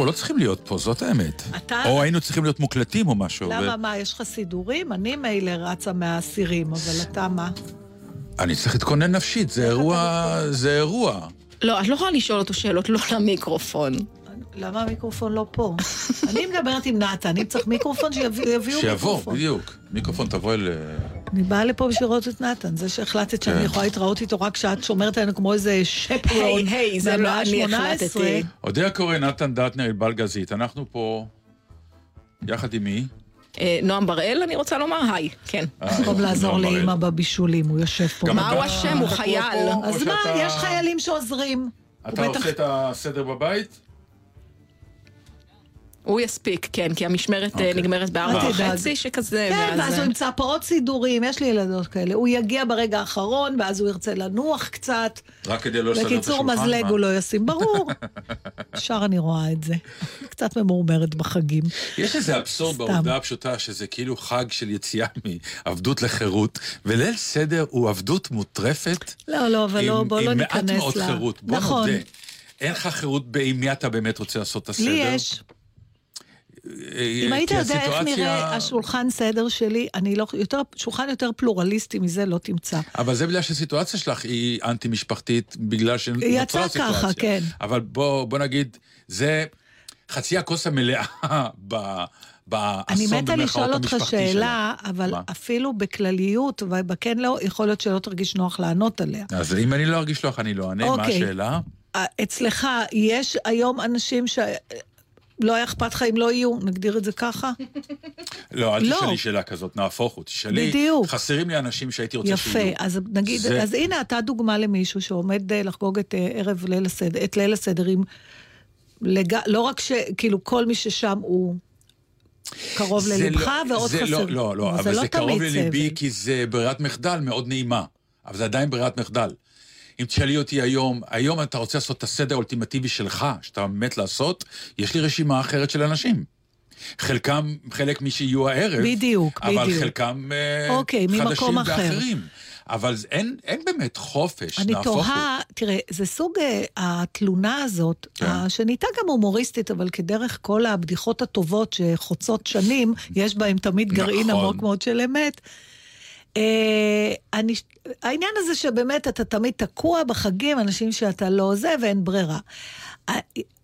האמת שאנחנו לא צריכים להיות פה, זאת האמת. אתה- או היינו צריכים להיות מוקלטים או משהו. למה, ו- מה, יש לך סידורים? אני מילא רצה מהאסירים, אבל אתה מה? אני צריך להתכונן נפשית, זה אירוע... זה אירוע. לא, את לא יכולה לשאול אותו שאלות לא למיקרופון. למה המיקרופון לא פה? אני מדברת עם נתן, אם צריך מיקרופון, שיביאו שיבוא, מיקרופון. בדיוק. מיקרופון תבוא אל... אני באה לפה בשביל לראות את נתן. זה שהחלטת שאני כן. יכולה להתראות איתו רק כשאת שומרת עלינו כמו איזה שפרון. היי, היי, זה לא מהמאה אני ה- 18. החלטתי. אודיה קורן, נתן דטנר, ענבל גזית. אנחנו פה... יחד עם מי? אה, נועם בראל, אני רוצה לומר היי, כן. אה, במקום לעזור לאימא. בבישולים, הוא יושב פה. מה הוא אשם? הוא חייל. אז מה, יש חיילים שעוזרים. אתה עושה את הסדר בבית? הוא יספיק, כן, כי המשמרת אה, אוקיי. נגמרת בארבע. וחצי, שכזה, כן, ואז אה, הוא ימצא פה עוד סידורים, יש לי ילדות כאלה. הוא יגיע ברגע האחרון, ואז הוא ירצה לנוח קצת. רק כדי לא לסדר את השולחן? בקיצור, מזלג? הוא לא ישים, ברור. ישר אני רואה את זה. קצת ממורמרת בחגים. יש איזה אבסורד. בעובדה הפשוטה, שזה כאילו חג של יציאה מעבדות לחירות, וליל סדר הוא עבדות מוטרפת. לא, לא, אבל לא, בוא לא עם מעט ניכנס מאוד. חירות, בוא נכון. נודה. אין לך חירות עם מי אתה באמת רוצה לעשות את הסדר. לי יש. אה, אם היית כי יודע איך נראה השולחן סדר שלי, אני לא... יותר, שולחן יותר פלורליסטי מזה לא תמצא. אבל זה בגלל שהסיטואציה שלך היא אנטי-משפחתית, בגלל שנוצרה יצא סיטואציה. ככה, כן. אבל בוא, בוא נגיד, זה חצי הכוס המלאה ב... באסון אני מתה במרכאות לשאול אותך המשפחתי שאלה, שלה. אבל מה? אפילו בכלליות, ובכן לא, יכול להיות שלא תרגיש נוח לענות עליה. אז אם אני לא ארגיש לך, אני לא אענה. מה אוקיי. השאלה? אה, אצלך, יש היום אנשים ש... לא היה אכפת לך אם לא יהיו, נגדיר את זה ככה? לא, אל לא. תשאלי שאלה כזאת, נהפוך הוא. תשאלי, בדיוק. חסרים לי אנשים שהייתי רוצה יפה, שיהיו. אז נגיד, זה- אז הנה אתה דוגמה למישהו שעומד אה, לחגוג את אה, ערב ליל הסדר, את ליל הסדר עם... לג... לא רק ש... כאילו כל מי ששם הוא קרוב זה ללבך לא- ועוד זה חסר. לא, לא, לא, אבל זה קרוב תמיד לליבי סבל. כי זה ברירת מחדל מאוד נעימה. אבל זה עדיין ברירת מחדל. אם תשאלי אותי היום, היום אתה רוצה לעשות את הסדר האולטימטיבי שלך, שאתה מת לעשות, יש לי רשימה אחרת של אנשים. חלקם, חלק מי שיהיו הערב, בדיוק, אבל בדיוק. חלקם אה, אוקיי, חדשים אחר. ואחרים. אבל אין, אין באמת חופש, אני נהפוך הוא. תוהה, תראה, זה סוג אה, התלונה הזאת, כן. אה, שנהייתה גם הומוריסטית, אבל כדרך כל הבדיחות הטובות שחוצות שנים, יש בהן תמיד גרעין נכון. עמוק מאוד של אמת. אה, אני, העניין הזה שבאמת אתה תמיד תקוע בחגים, אנשים שאתה לא זה ואין ברירה.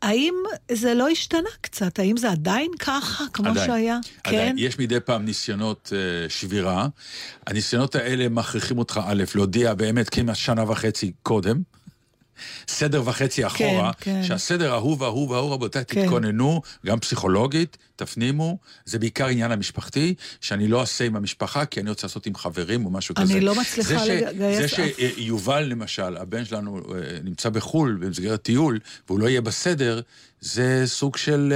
האם זה לא השתנה קצת? האם זה עדיין ככה, כמו עדיין, שהיה? עדיין. כן? יש מדי פעם ניסיונות אה, שבירה. הניסיונות האלה מכריחים אותך, א', להודיע באמת כמעט שנה וחצי קודם. סדר וחצי אחורה, כן. שהסדר ההוא וההוא וההוא, רבותיי, כן. תתכוננו, גם פסיכולוגית, תפנימו, זה בעיקר עניין המשפחתי, שאני לא אעשה עם המשפחה, כי אני רוצה לעשות עם חברים או משהו אני כזה. לא מצליחה זה לגייס זה אף. שיובל, למשל, הבן שלנו אה, נמצא בחו"ל במסגרת טיול, והוא לא יהיה בסדר, זה סוג של...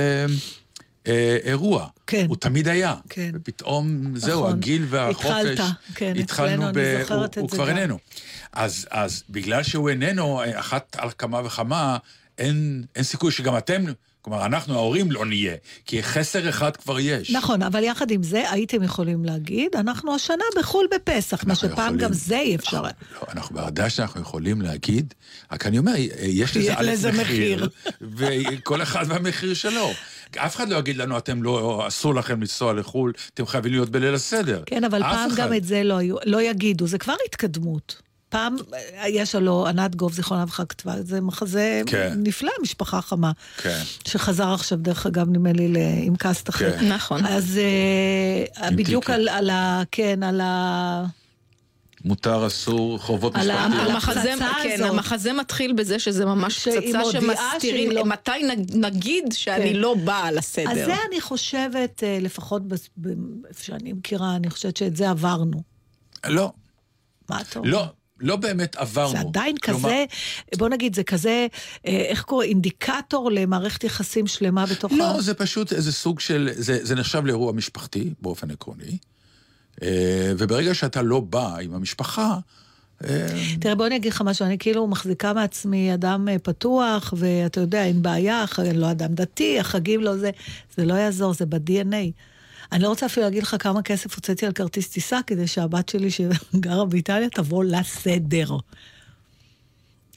אה, אה, אירוע. כן. הוא תמיד היה. כן. ופתאום, זהו, נכון. הגיל והחופש. התחלת, כן, התחלנו אצלנו, ב... אני זוכרת הוא, את הוא זה כבר גם. איננו. אז, אז בגלל שהוא איננו, אחת על כמה וכמה, אין, אין סיכוי שגם אתם, כלומר, אנחנו ההורים לא נהיה, כי חסר אחד כבר יש. נכון, אבל יחד עם זה הייתם יכולים להגיד, אנחנו השנה בחו"ל בפסח, מה שפעם יכולים- גם זה אי אפשר. לא, אנחנו בוודאי שאנחנו יכולים להגיד, רק אני אומר, יש לזה א' לזה מחיר, וכל אחד והמחיר שלו. אף אחד לא יגיד לנו, אתם לא, אסור לכם לנסוע לחו"ל, אתם חייבים להיות בליל הסדר. כן, אבל פעם אחד. גם את זה לא, לא יגידו, זה כבר התקדמות. פעם, יש הלא, ענת גוב, זיכרונה לברכה, כתבה, זה מחזה כן. נפלא, משפחה חמה. כן. שחזר עכשיו, דרך אגב, נדמה לי, ל- עם קאסט אחר. כן. נכון. אז אה, בדיוק. על, על ה... כן, על ה... מותר, אסור, חובות משפחתיות. על המחזה, כן. המחזה מתחיל בזה שזה ממש פצצה שמסתירים, לא- מתי נג- נגיד שאני כן. לא באה לסדר. אז זה אני חושבת, אה, לפחות איפה שאני מכירה, אני חושבת שאת זה עברנו. לא, מה אתה אומר? לא, לא באמת עברנו. זה עדיין כלומר, כזה, בוא נגיד, זה כזה, אה, איך קוראים, אינדיקטור למערכת יחסים שלמה בתוך ה... לא, זה פשוט איזה סוג של, זה, זה נחשב לאירוע משפחתי באופן עקרוני, וברגע שאתה לא בא עם המשפחה, אה, תראה, בוא אני אגיד לך משהו, אני כאילו מחזיקה מעצמי אדם אה, פתוח, ואתה יודע, אין בעיה, לא אדם דתי, החגים לא זה, זה לא יעזור, זה ב-DNA. אני לא רוצה אפילו להגיד לך כמה כסף הוצאתי על כרטיס טיסה, כדי שהבת שלי שגרה באיטליה תבוא לסדר.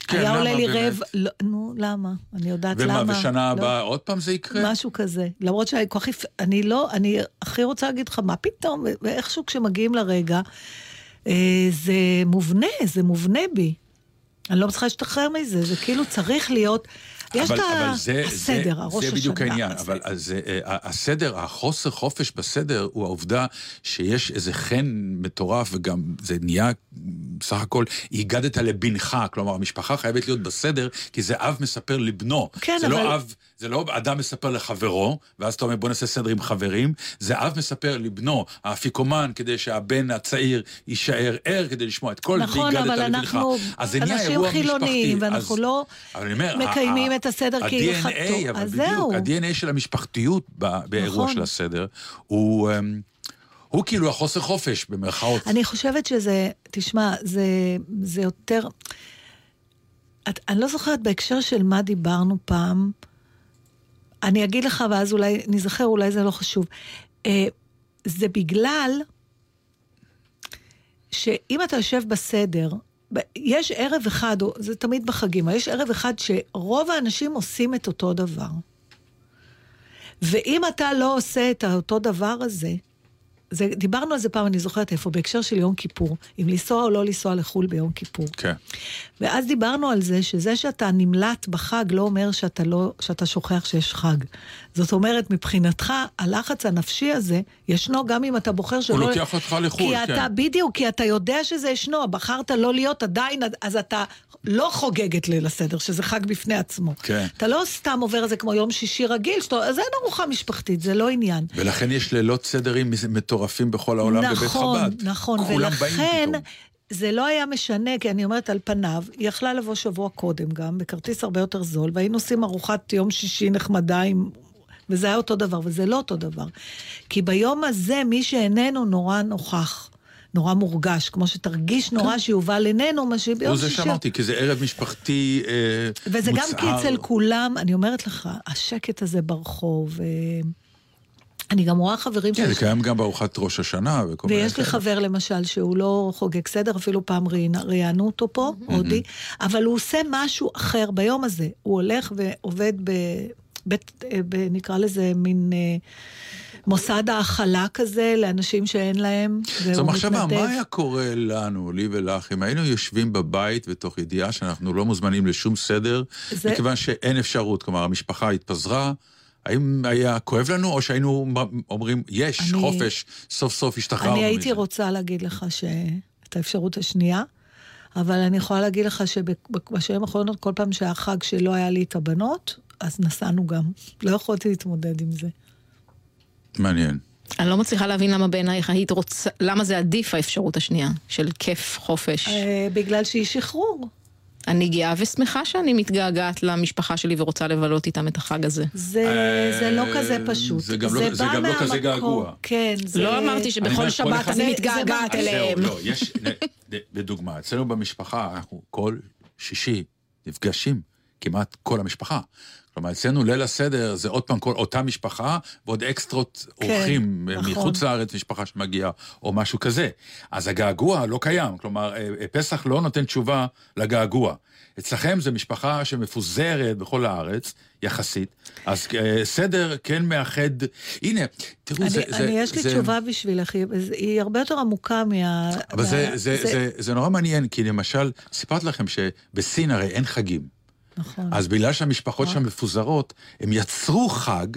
כן, היה עולה לי? רב, לא, נו, למה? אני יודעת ומה, למה. ושנה לא. הבאה עוד פעם זה יקרה? משהו כזה. למרות שאני כל כך... אני לא, אני הכי רוצה להגיד לך, מה פתאום? ואיכשהו כשמגיעים לרגע, אה, זה מובנה, זה מובנה בי. אני לא מצליחה להשתחרר מזה, זה כאילו צריך להיות... יש אבל, את הסדר, זה, הראש זה בדיוק השנה העניין. אבל אז, אה, הסדר, החוסר חופש בסדר הוא העובדה שיש איזה חן מטורף וגם זה נהיה, בסך הכל, הגדת לבנך, כלומר המשפחה חייבת להיות בסדר, כי זה אב מספר לבנו. כן, זה אבל- לא אב, זה לא אדם מספר לחברו, ואז אתה אומר בוא נעשה סדר עם חברים, זה אב מספר לבנו, האפיקומן, כדי שהבן הצעיר יישאר ער כדי לשמוע את כל נכון, אבל. אנחנו אנשים חילוניים, משפחתי. ואנחנו אז- לא מקיימים את הסדר כהלכתו. ה-DNA, אבל אז בדיוק, זהו. ה-DNA של המשפחתיות ב- באירוע נכון. של הסדר, הוא, אמ, הוא כאילו החוסר חופש, במרכאות. אני חושבת שזה, תשמע, זה, זה יותר... את, אני לא זוכרת בהקשר של מה דיברנו פעם. אני אגיד לך, ואז אולי נזכר, אולי זה לא חשוב. אה, זה בגלל שאם אתה יושב בסדר, יש ערב אחד, זה תמיד בחגים, אבל יש ערב אחד שרוב האנשים עושים את אותו דבר. ואם אתה לא עושה את אותו דבר הזה, זה, דיברנו על זה פעם, אני זוכרת איפה, בהקשר של יום כיפור, אם לנסוע או לא לנסוע לחו"ל ביום כיפור. כן. ואז דיברנו על זה שזה שאתה נמלט בחג לא אומר שאתה, לא, שאתה שוכח שיש חג. זאת אומרת, מבחינתך, הלחץ הנפשי הזה ישנו גם אם אתה בוחר שלא... הוא לוקח אותך לחו"ל, כי כן. אתה, בדיוק, כי אתה יודע שזה ישנו, בחרת לא להיות עדיין, אז אתה לא חוגג את ליל הסדר, שזה חג בפני עצמו. כן. אתה לא סתם עובר את זה כמו יום שישי רגיל, שאתה, אז אין ארוחה משפחתית, זה לא עניין. ולכן יש לילות סדרים מטורפים בכל העולם בבית נכון, חב"ד. נכון, באים ולכן. זה לא היה משנה, כי אני אומרת על פניו, היא יכלה לבוא שבוע קודם גם, בכרטיס הרבה יותר זול, והיינו עושים ארוחת יום שישי נחמדה עם... וזה היה אותו דבר, וזה לא אותו דבר. כי ביום הזה, מי שאיננו נורא נוכח, נורא מורגש, כמו שתרגיש נורא שיובל איננו, מה שביום כן. הוא זה שישי... שאמרתי, כי זה ערב משפחתי אה, וזה גם כי מוצהר. אצל כולם, אני אומרת לך, השקט הזה ברחוב, אה, אני גם רואה חברים כן, זה קיים גם בארוחת ראש השנה וכל מיני ויש לי. חבר למשל שהוא לא חוגג סדר, אפילו פעם ראיינו אותו פה, הודי, אבל הוא עושה משהו אחר ביום הזה. הוא הולך ועובד בבית, אה, נקרא לזה מין אה, מוסד האכלה כזה לאנשים שאין להם, זו מחשבה. מה היה קורה לנו, לי ולך, אם היינו יושבים בבית ותוך ידיעה שאנחנו לא מוזמנים לשום סדר, זה- מכיוון שאין אפשרות, כלומר, המשפחה התפזרה, האם היה כואב לנו, או שהיינו אומרים, יש, אני- חופש, סוף סוף השתחררנו מזה? אני הייתי רוצה להגיד לך שאת האפשרות השנייה, אבל אני יכולה להגיד לך שבשנים האחרונות, כל פעם שהיה חג שלא היה לי את הבנות, אז נסענו גם. לא יכולתי להתמודד עם זה. מעניין. אני לא מצליחה להבין למה בעינייך היית רוצה, למה זה עדיף האפשרות השנייה, של כיף, חופש. אה, בגלל שהיא שחרור. אני גאה ושמחה שאני מתגעגעת למשפחה שלי ורוצה לבלות איתם את החג הזה. זה, זה לא כזה פשוט. זה גם לא- זה גם לא כזה געגוע. כן, זה... לא אמרתי שבכל שבת אני זה- מתגעגעת אליהם. זהו, לא, יש, ל- לדוגמה, אצלנו במשפחה, אנחנו כל שישי נפגשים, כמעט כל המשפחה. כלומר, אצלנו ליל הסדר זה עוד פעם כל אותה משפחה, ועוד אקסטרות כן, אורחים נכון. מחוץ לארץ, משפחה שמגיעה, או משהו כזה. אז הגעגוע לא קיים, כלומר, אה, אה, פסח לא נותן תשובה לגעגוע. אצלכם זה משפחה שמפוזרת בכל הארץ, יחסית, אז אה, סדר כן מאחד, הנה, תראו, אני, זה... אני, זה, יש לי זה... תשובה בשבילך, היא, הרבה יותר עמוקה מה... אבל מה, זה, זה, זה, זה, זה נורא מעניין, כי למשל, סיפרתי לכם שבסין הרי אין חגים. נכון. אז בגלל שהמשפחות שם מפוזרות, הם יצרו חג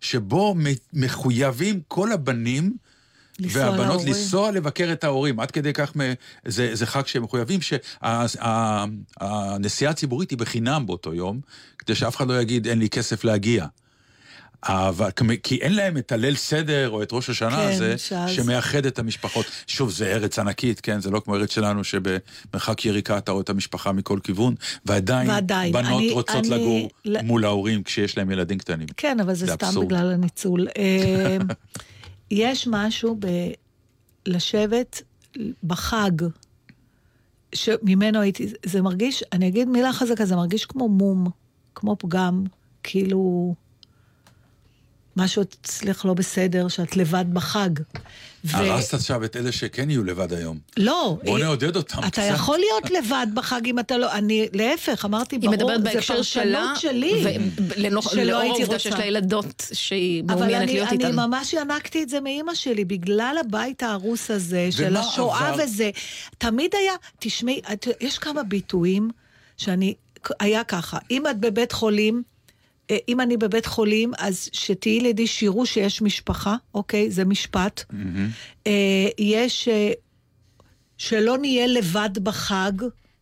שבו מחויבים כל הבנים והבנות. לנסוע לבקר את ההורים. עד כדי כך זה, זה חג שהם מחויבים, שהנסיעה הציבורית היא בחינם באותו יום, כדי שאף אחד לא יגיד אין לי כסף להגיע. אבל, כי אין להם את הליל סדר או את ראש השנה כן, הזה, שאז- שמאחד את המשפחות. שוב, זה ארץ ענקית, כן? זה לא כמו ארץ שלנו, שבמרחק יריקה אתה רואה את המשפחה מכל כיוון, ועדיין, ועדיין, בנות אני- רוצות אני- לגור ל- מול ההורים כשיש להם ילדים קטנים. כן, אבל זה, זה סתם אבסורד. בגלל הניצול. אה, יש משהו בלשבת בחג, שממנו הייתי, זה מרגיש, אני אגיד מילה חזקה, זה מרגיש כמו מום, כמו פגם, כאילו משהו אצלך לא בסדר, שאת לבד בחג. ו- הרסת עכשיו את אלה שכן יהיו לבד היום. לא. בוא אה, נעודד אותם אתה קצת. יכול להיות לבד בחג אם אתה לא, אני, להפך, אמרתי, היא ברור, זה בהקשר שלה, פרשנות שלי. ולאור שלא הייתי העובדה. שיש לה ילדות שהיא אבל מעוניינת אני, להיות אני איתן. ממש ינקתי את זה מאימא שלי, בגלל הבית ההרוס הזה, של השואה עבר? וזה. תמיד היה, תשמעי, יש כמה ביטויים שאני, היה ככה, אם את בבית חולים, אם אני בבית חולים, אז שתהיי לידי שיראו שיש משפחה, אוקיי? זה משפט. אה, יש, אה, שלא נהיה לבד בחג.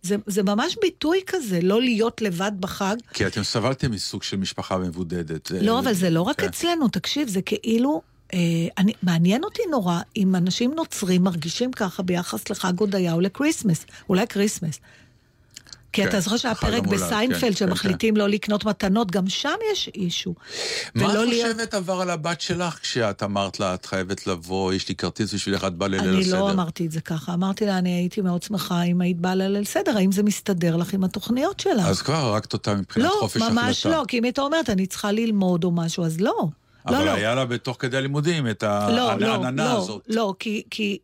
זה, זה ממש ביטוי כזה, לא להיות לבד בחג. כי אתם סבלתם מסוג של משפחה מבודדת. לא, אבל זה לא רק כן. אצלנו, תקשיב, זה כאילו... אה, אני, מעניין אותי נורא אם אנשים נוצרים מרגישים ככה ביחס לחג הודיה או ל Christmas, אולי Christmas. כי כן, אתה זוכר שהיה חג פרק המולד, בסיינפלד כן, שמחליטים לא לקנות מתנות, גם שם יש issue. מה את חושבת עבר על הבת שלך כשאת אמרת לה, את חייבת לבוא, יש לי כרטיס בשבילך, את באה לליל אני הסדר? לא אמרתי את זה ככה, אמרתי לה, אני הייתי מאוד שמחה אם היית באה לליל סדר, האם זה מסתדר לך עם התוכניות שלך? אז כבר הרגת אותה מבחינת לא, חופש החלטה. ממש לא, כי אם הייתה אומרת, אני צריכה ללמוד או משהו, אז לא. אבל לא, לא. היה לה בתוך כדי הלימודים את לא, לא, העננה לא, הזאת. לא, כי, כי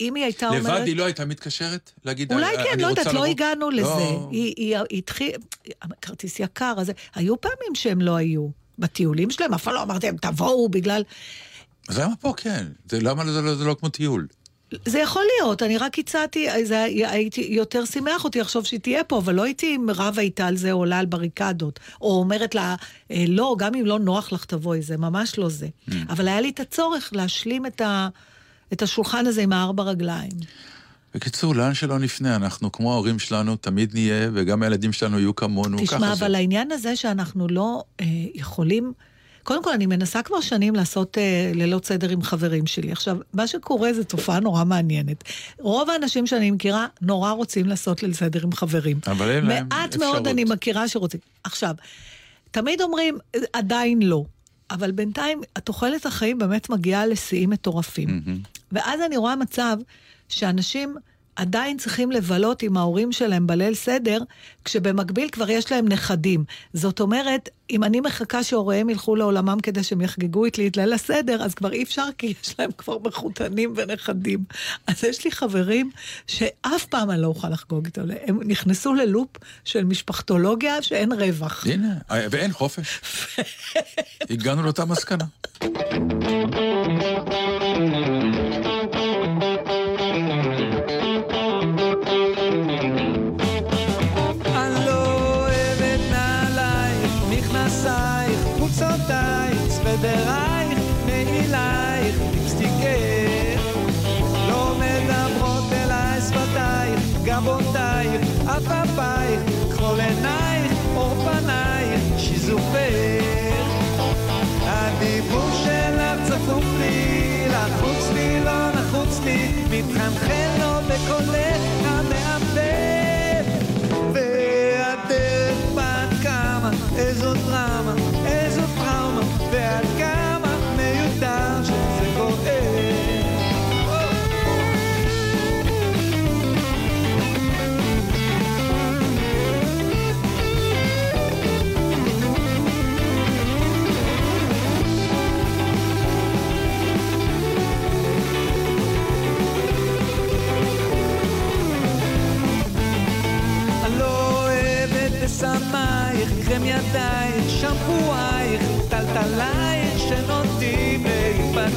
אם היא הייתה אומרת... לבד היא לא הייתה מתקשרת? להגיד, אולי "אני- כן, אני לא יודעת, לא לבוא"? הגענו לזה. לא. היא, היא, היא התחיל... כרטיס יקר, אז היו פעמים שהם לא היו. בטיולים שלהם, אף פעם לא אמרתי להם, תבואו בגלל... אז למה פה כן? זה, למה זה לא, זה לא כמו טיול? זה יכול להיות, אני רק הצעתי, זה, הייתי יותר שימח אותי לחשוב שהיא תהיה פה, אבל לא הייתי רבה איתה על זה או עולה על בריקדות, או אומרת לה, "אה, לא, גם אם לא נוח לך תבואי, זה ממש לא זה. Mm. אבל היה לי את הצורך להשלים את, ה, את השולחן הזה עם הארבע רגליים. בקיצור, לאן שלא נפנה, אנחנו כמו ההורים שלנו, תמיד נהיה, וגם הילדים שלנו יהיו כמונו, תשמע, ככה אבל זה. העניין הזה שאנחנו לא אה, יכולים... קודם כל, אני מנסה כבר שנים לעשות אה, לילות סדר עם חברים שלי. עכשיו, מה שקורה זה תופעה נורא מעניינת. רוב האנשים שאני מכירה נורא רוצים לעשות ליל סדר עם חברים. אבל אין להם מעט אפשרות. מאוד אני מכירה שרוצים. עכשיו, תמיד אומרים, "אה, עדיין לא. אבל בינתיים, תוחלת החיים באמת מגיעה לשיאים מטורפים. ואז אני רואה מצב שאנשים עדיין צריכים לבלות עם ההורים שלהם בליל סדר, כשבמקביל כבר יש להם נכדים. זאת אומרת, אם אני מחכה שהוריהם ילכו לעולמם כדי שהם יחגגו איתי את ליל הסדר, אז כבר אי אפשר, כי יש להם כבר מחותנים ונכדים. אז יש לי חברים שאף פעם אני לא אוכל לחגוג איתם. הם נכנסו ללופ של משפחתולוגיה שאין רווח. הנה, ואין חופש. הגענו לאותה מסקנה. חולצותייך, סוודרייך, מעילייך, ליפסטיקך. לא מדברות אליי שפתייך, גבותייך, עפעפייך, כחול עינייך, עור פנייך, שיזופך. הדיבור שלך צפוף לי, לחוץ לי, לא נחוץ לי, מתחנחן לו בקולך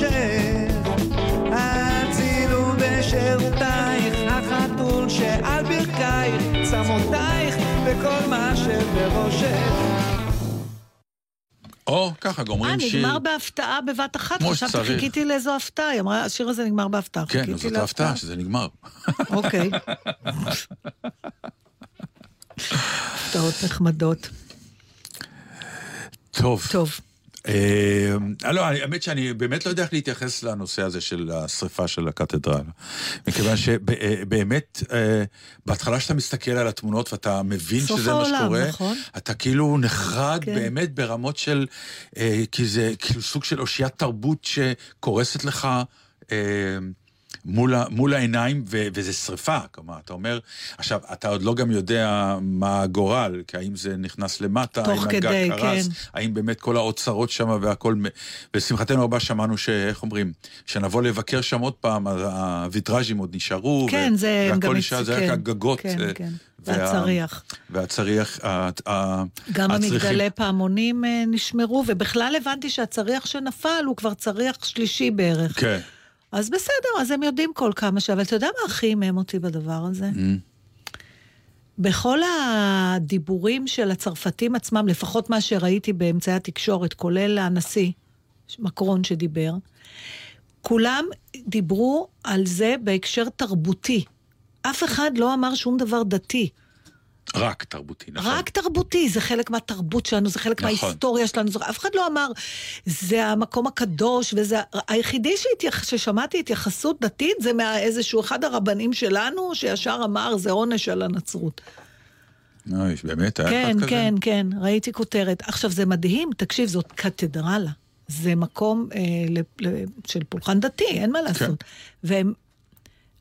נושך. הצילו בשירותייך, החתול שעל ברכייך, צמותייך וכל מה שבראשך. או ככה אה, גומרים שיר. נגמר בהפתעה בבת אחת? כמו חשבתי. חיכיתי לאיזו הפתעה. היא אמרה, השיר הזה נגמר בהפתעה. כן, זאת. ההפתעה שזה נגמר. אוקיי. הפתעות נחמדות. טוב. טוב. אה, לא, האמת שאני באמת לא יודע איך להתייחס לנושא הזה של השריפה של הקתדרלה. מכיוון שבאמת, אה, בהתחלה שאתה מסתכל על התמונות ואתה מבין שזה מה העולם, שקורה, נכון? אתה כאילו נחרד כן. באמת ברמות של, אה, כי זה כאילו סוג של אושיית תרבות שקורסת לך. מול, מול העיניים, ו, וזה שריפה, כלומר, אתה אומר, עכשיו, אתה עוד לא גם יודע מה הגורל, כי האם זה נכנס למטה, האם הגג קרס, כן. האם באמת כל האוצרות שם והכל, ולשמחתנו הרבה שמענו ש... איך אומרים? שנבוא לבקר שם עוד פעם, אז הוויטראז'ים עוד נשארו. כן, ו- זה והכל. נשאר, זה רק כן, הגגות. כן, אה, כן. וה- והצריח. והצריח, גם. המגדלי פעמונים אה, נשמרו, ובכלל הבנתי שהצריח שנפל הוא כבר צריח שלישי בערך. כן. אז בסדר, אז הם יודעים כל כמה ש... אבל אתה יודע מה הכי עימם אותי בדבר הזה? Mm. בכל הדיבורים של הצרפתים עצמם, לפחות מה שראיתי באמצעי התקשורת, כולל הנשיא מקרון שדיבר, כולם דיברו על זה בהקשר תרבותי. אף אחד לא אמר שום דבר דתי. רק תרבותי, נכון. רק תרבותי, זה חלק מהתרבות שלנו, זה חלק נכון. מההיסטוריה שלנו, זה, אף אחד לא אמר, זה המקום הקדוש, וזה... היחידי שהתייח, ששמעתי התייחסות דתית זה מאיזשהו אחד הרבנים שלנו, שישר אמר, זה עונש על הנצרות. אוי, באמת, היה כן, אחד כזה? כן, כן, ראיתי כותרת. עכשיו, זה מדהים, תקשיב, זאת קתדרלה. זה מקום אה, ל, ל, של פולחן דתי, אין מה לעשות. והם...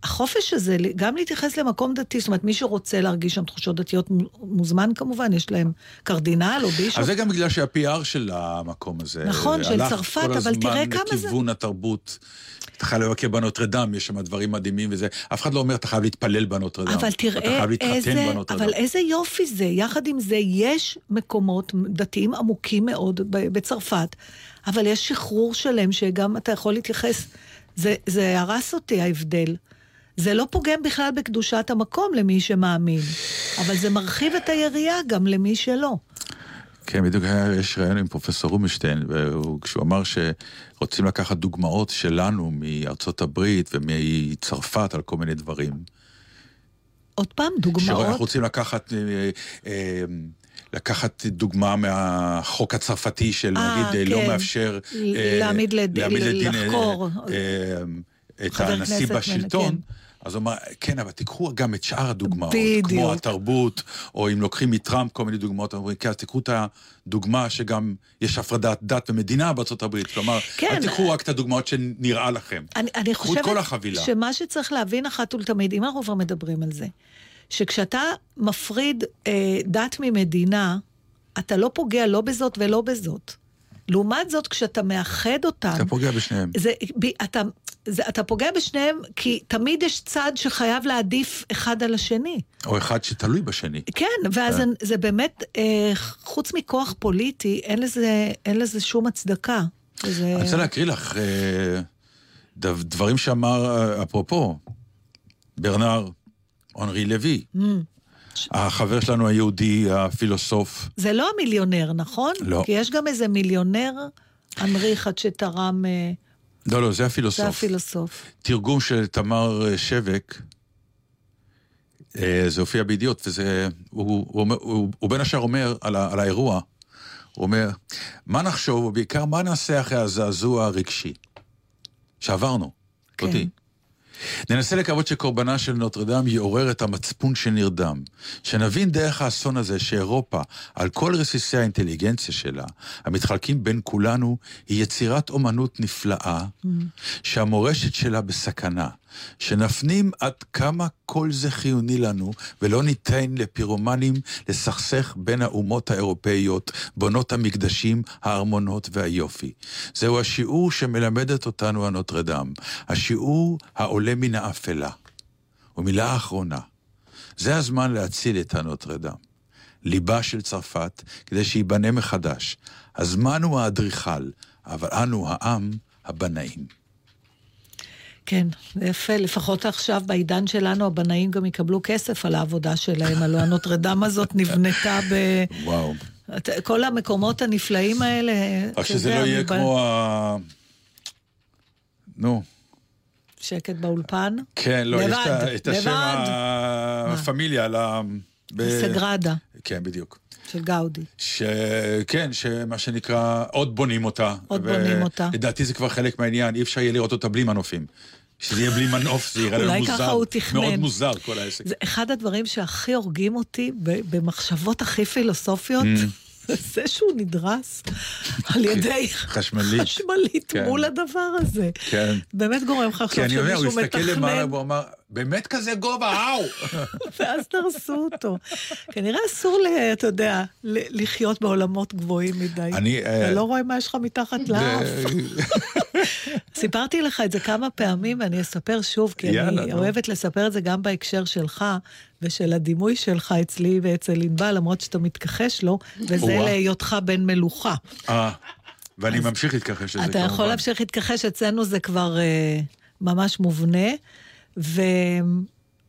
החופש הזה, גם להתייחס למקום דתי, זאת אומרת, מי שרוצה להרגיש שם תחושות דתיות מוזמן כמובן, יש להם קרדינל או בישוף. אז זה גם בגלל שה-PR של המקום הזה. נכון, של הלך צרפת, כל אבל תראה הזמן כמה זה- לכיוון התרבות. אתה חייב לבקר בנוטרדם, יש שם דברים מדהימים וזה. אף אחד לא אומר, אתה חייב להתפלל בנוטרדם. אבל אתה תראה חייב להתחתן איזה, בנוטרדם. אבל איזה יופי זה. יחד עם זה, יש מקומות דתיים עמוקים מאוד בצרפת, אבל יש שחרור שלם שגם אתה יכול להתייחס. זה, זה הרס אותי, ההבדל. זה לא פוגם בכלל בקדושת המקום למי שמאמין, אבל זה מרחיב את היריעה גם למי שלא. כן, בדיוק היה, יש ראיון עם פרופסור רובינשטיין, וכשהוא אמר שרוצים לקחת דוגמאות שלנו מארצות הברית ומצרפת על כל מיני דברים. עוד פעם, שאנחנו דוגמאות. רוצים לקחת, אה, אה, לקחת דוגמה מהחוק הצרפתי של אה, נגיד אה, לא כן. מאפשר ל- אה, להעמיד לד- להעמיד לדין, אה, לחקור. אה, את הנשיא בשלטון. כן. אז הוא אמר, כן, אבל תיקחו גם את שאר הדוגמאות, בדיוק. כמו התרבות, או אם לוקחים מטראמפ כל מיני דוגמאות, אומרים, כן, אז תיקחו את הדוגמה שגם יש הפרדת דת ומדינה בארצות הברית. כלומר, כן. אל תיקחו רק את הדוגמאות שנראה לכם. אני, אני חושבת כל החבילה. שמה שצריך להבין אחת ולתמיד, אם אנחנו כבר מדברים על זה, שכשאתה מפריד אה, דת ממדינה, אתה לא פוגע לא בזאת ולא בזאת. לעומת זאת, כשאתה מאחד אותם... אתה פוגע בשניהם. זה, ב, אתה, זה, אתה פוגע בשניהם, כי תמיד יש צד שחייב להעדיף אחד על השני. או אחד שתלוי בשני. כן, ואז כן. זה באמת, אה, חוץ מכוח פוליטי, אין לזה, אין לזה שום הצדקה. וזה... אני רוצה להקריא לך אה, דב- דברים שאמר, אה, אפרופו, ברנר אנרי לוי, Mm. החבר שלנו היהודי, הפילוסוף. זה לא המיליונר, נכון? לא. כי יש גם איזה מיליונר, אנרי אחד שתרם, אה, לא, לא, זה זה הפילוסוף. הפילוסוף. תרגום של תמר אה, שבק, אה, זה הופיע בידיעות, וזה... הוא, הוא, אומר- הוא, הוא בין השאר אומר על, ה, על האירוע, הוא אומר, מה נחשוב, ובעיקר מה נעשה אחרי הזעזוע הרגשי שעברנו, כן. אותי. ננסה לקוות שקורבנה של נוטרדם יעורר את המצפון שנרדם. שנבין דרך האסון הזה שאירופה, על כל רסיסי האינטליגנציה שלה, המתחלקים בין כולנו, היא יצירת אומנות נפלאה, שהמורשת שלה בסכנה. שנפנים עד כמה כל זה חיוני לנו, ולא ניתן לפירומנים לסכסך בין האומות האירופאיות, בונות המקדשים, הארמונות והיופי. זהו השיעור שמלמדת אותנו הנוטרדם, השיעור העולה מן האפלה. ומילה אחרונה, זה הזמן להציל את הנוטרדם. ליבה של צרפת, כדי שייבנה מחדש. הזמן הוא האדריכל, אבל אנו העם הבנאים. כן, זה יפה, לפחות עכשיו בעידן שלנו הבנאים גם יקבלו כסף על העבודה שלהם, הלוא הנוטרדם הזאת נבנתה ב... וואו. את- כל המקומות הנפלאים האלה, רק שזה יודע, לא יהיה כמו ה... נו, שקט באולפן. כן, לא, יש את לבד, את השם לבד. הפמיליה על ה... ב- סגרדה כן, בדיוק. של גאודי. ש... כן, שמה שנקרא, עוד בונים אותה. עוד בונים אותה. לדעתי זה כבר חלק מהעניין, אי אפשר יהיה לראות אותה בלי מנופים. שזה יהיה בלי מנוף, זה יראה לנו אולי מוזר. ככה הוא תכנן. מאוד מוזר כל העסק. זה אחד הדברים שהכי הורגים אותי במחשבות הכי פילוסופיות, זה זה שהוא נדרס על ידי Mm. חשמלית. חשמלית כן. מול הדבר הזה. כן. באמת גורם לך כי לחשוב אני אומר, הוא שמישהו הסתכל למעלה מתכנן, והוא אמר, באמת כזה גובה, אאו! ואז דרסו אותו. כנראה אסור, אתה יודע, לחיות בעולמות גבוהים מדי. אני, אתה אה, לא רואה מה יש לך מתחת לאף. סיפרתי לך את זה כמה פעמים, ואני אספר שוב, כי יאללה, אני. אוהבת לספר את זה גם בהקשר שלך, ושל הדימוי שלך אצלי ואצל ענבל, למרות שאתה מתכחש לו, וזה. להיותך בן מלוכה. אה, ואני ממשיך להתכחש לזה, אתה יכול כמובן. להמשיך להתכחש, אצלנו זה כבר אה, ממש מובנה. ו...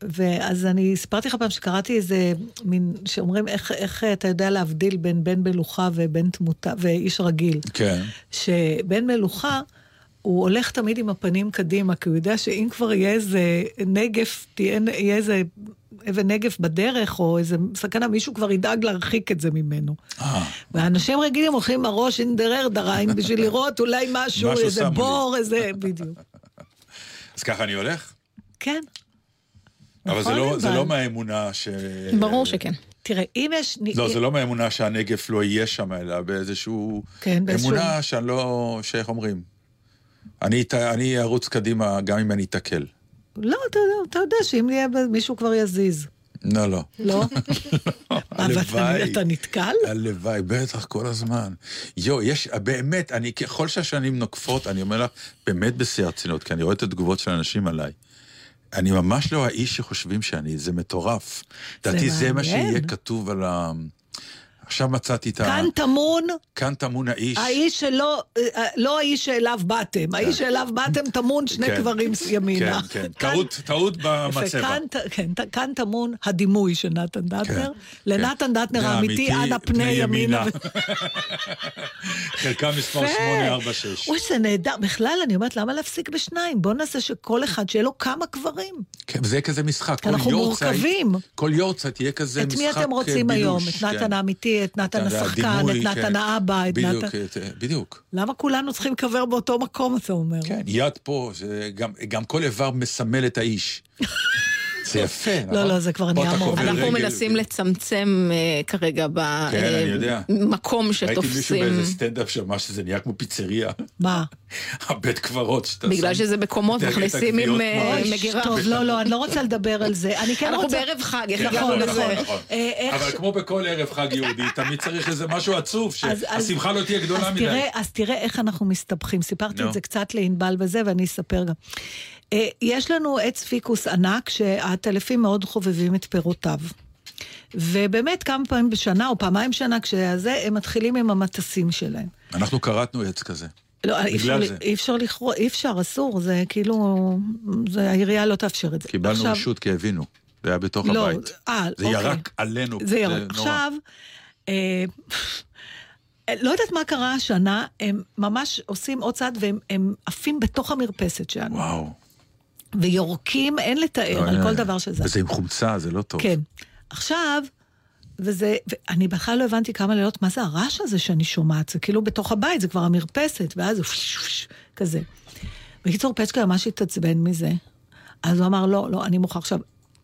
ואז אני סיפרתי לך פעם שקראתי איזה מין, שאומרים איך, איך אתה יודע להבדיל בין בן מלוכה ובן תמותה, ואיש רגיל. כן. שבן מלוכה, הוא הולך תמיד עם הפנים קדימה, כי הוא יודע שאם כבר יהיה איזה נגף, תהיה, יהיה איזה אבן נגף בדרך, או איזה סכנה, מישהו כבר ידאג להרחיק את זה ממנו. אה, ואנשים רגילים הולכים עם הראש אינדרר דריים בשביל לראות אולי משהו, איזה שמו לי. בור, איזה... בדיוק. אז ככה אני הולך? כן. אבל זה נכון, לא- זה אבל- לא מהאמונה ש... ברור שכן. תראה, אם יש... לא, זה לא מהאמונה שהנגף לא יהיה שם, אלא באיזשהו... כן, באיזשהו- אמונה שאני לא... שאיך אומרים? אני אני ארוץ קדימה גם אם אני אתקל. לא, אתה אתה יודע שאם יהיה מישהו כבר יזיז. לא, לא. לא? אבל הלוואי. אתה- אתה נתקל? הלוואי, בטח, כל הזמן. יו, יש, באמת, אני, ככל שהשנים נוקפות, אני אומר לך, באמת בשיא הרצינות, כי אני רואה את התגובות של אנשים עליי. אני ממש לא האיש שחושבים שאני, זה מטורף. לדעתי זה מה. שיהיה כתוב על ה... עכשיו מצאתי את ה... כאן טמון כאן טמון האיש. האיש שלא, אה, לא האיש שאליו באתם, האיש שאליו באתם טמון שני כן. קברים ימינה. כן, כן. טעות, טעות במצבה. כן, כאן טמון הדימוי של נתן דטנר. לנתן דטנר האמיתי, אנא פני ימינה. חלקם מספר יפה. 846. אוי, זה נהדר. בכלל, אני אומרת, למה להפסיק בשניים? בוא נעשה שכל אחד, שיהיה לו כמה קברים. כן, יהיה כזה משחק. אנחנו מורכבים. כל יורצייט יהיה כזה את משחק מי אתם רוצים בילוש, היום? את נתן כן. את נתן השחקן, את נתן כן. האבא, את נתן... בדיוק. למה כולנו צריכים להיקבר באותו מקום, אתה אומר? כן, יד פה, גם כל איבר מסמל את האיש. זה יפה, נכון? לא, לא, זה כבר נהיה. קובר אנחנו מנסים לצמצם אה, כרגע כן, אני יודע. במקום ראיתי מישהו שתופסים, באיזה סטנדאפ שאמר שזה נהיה כמו פיצריה. מה? הבית קברות שאתה בגלל שם. שזה בקומות מכניסים עם אה. מגירה. טוב, לא, לא, אני לא רוצה לדבר על זה. אני כן אנחנו רוצה... בערב חג, איך כן, נכון? נכון, נכון. אה, איך אבל כמו בכל ערב חג יהודי, תמיד צריך איזה משהו עצוב, שהשמחה לא תהיה גדולה מדי. אז תראה איך אנחנו מסתבכים. סיפרתי. את זה קצת לענבל וזה, ואני אספר גם. אה, יש לנו עץ פיקוס ענק, שהטלפים מאוד חובבים את פירותיו. ובאמת כמה פעמים בשנה, או פעמיים בשנה, כשזה, הם מתחילים עם המטסים שלהם. אנחנו כרתנו עץ כזה. לא, אי אפשר, זה. אי אפשר לכרות, אי אפשר, אסור, זה כאילו, זה, העירייה לא תאפשר את זה. קיבלנו עכשיו- רשות כי הבינו. זה היה בתוך לא, הבית. אה, זה אוקיי. ירק עלינו. זה ירק. נורא. עכשיו, אה, לא יודעת מה קרה השנה, הם ממש עושים עוד צעד והם הם עפים בתוך המרפסת שלנו. וואו. ויורקים, אין לתאר על כל דבר שזה. וזה עם חומצה, זה לא טוב. כן. עכשיו, וזה, ואני בכלל לא הבנתי כמה לילות, מה זה הרעש הזה שאני שומעת? זה כאילו בתוך הבית, זה כבר המרפסת, ואז זה כזה. בקיצור, פצ'קה ממש התעצבן מזה. אז הוא אמר, לא, לא, אני מוכרח עכשיו.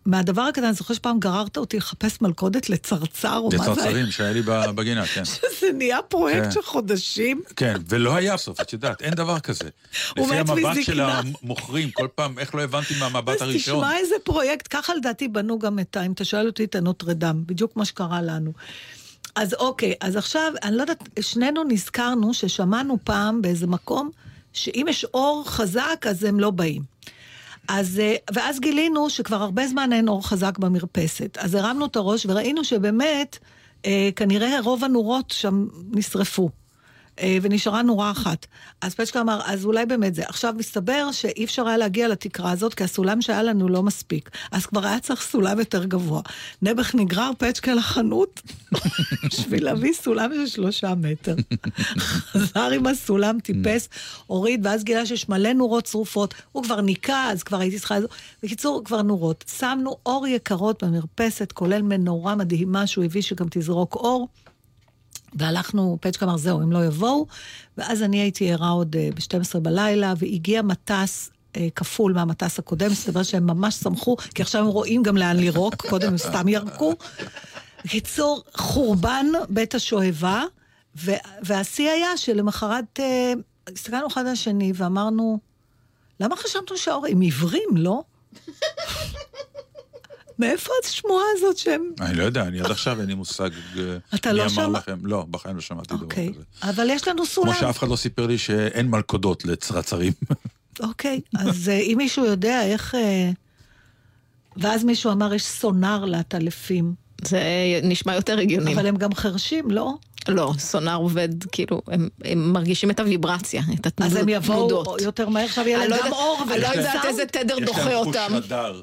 מהדבר הקטן, אני זוכר שפעם גררת אותי לחפש מלכודת לצרצר, או מה זה היה? לצרצרים שהיה לי בגינה, כן. שזה נהיה פרויקט כן. של חודשים. כן, ולא היה בסוף, את יודעת, אין דבר כזה. הוא לפי מת המבט של מזקנה. המוכרים, כל פעם, איך לא הבנתי מהמבט אז הראשון. תשמע איזה פרויקט, ככה לדעתי בנו גם את ה... אם אתה שואל אותי את הנוטרדם, בדיוק מה שקרה לנו. אז אוקיי, אז עכשיו, אני לא יודעת, שנינו נזכרנו ששמענו פעם באיזה מקום, שאם יש אור חזק, אז הם לא באים. אז, אה, ואז גילינו שכבר הרבה זמן אין אור חזק במרפסת. אז הרמנו את הראש וראינו שבאמת, אה, כנראה רוב הנורות שם נשרפו. אה, ונשארה נורה אחת. אז פצ'קה אמר, אז אולי באמת זה. עכשיו מסתבר שאי אפשר היה להגיע לתקרה הזאת, כי הסולם שהיה לנו לא מספיק. אז כבר היה צריך סולם יותר גבוה. נעבך נגרר פצ'קה לחנות, בשביל להביא סולם של שלושה מטר. חזר עם הסולם, טיפס, הוריד, ואז גילה שיש מלא נורות שרופות. הוא כבר ניקה, אז כבר הייתי צריכה... בקיצור, כבר נורות. שמנו אור יקרות במרפסת, כולל מנורה מדהימה שהוא הביא שגם תזרוק אור. והלכנו, פצ'קה אמר, זהו, הם לא יבואו. ואז אני הייתי ערה עוד אה, ב-12 בלילה, והגיע מטס אה, כפול מהמטס הקודם, מסתבר שהם ממש שמחו, כי עכשיו הם רואים גם לאן לירוק, קודם הם סתם ירקו. בקיצור, חורבן בית השואבה, והשיא היה שלמחרת אה, הסתכלנו אחד על השני ואמרנו, למה חשבנו שההורים עיוורים, לא? מאיפה השמועה הזאת שהם... אני לא יודע, אני עד עכשיו אין לי מושג אה, אתה מי לא אמר שמע- לכם. לא, בחיים לא שמעתי דבר אוקיי, כזה. אבל יש לנו סולם. כמו שאף אחד לא סיפר לי שאין מלכודות לצרצרים. אוקיי, אז אה, אם מישהו יודע איך... אה, ואז מישהו אמר, יש סונאר לעטלפים. זה נשמע יותר הגיוני. אבל הם גם חרשים, לא? לא, סונאר עובד, כאילו, הם, הם מרגישים את הוויברציה, את התנודות. אז הם יבואו יותר מהר, עכשיו יהיה אני לא להם גם אור אני לא יודעת. איזה תדר יש דוחה להם חוש אותם. רדאר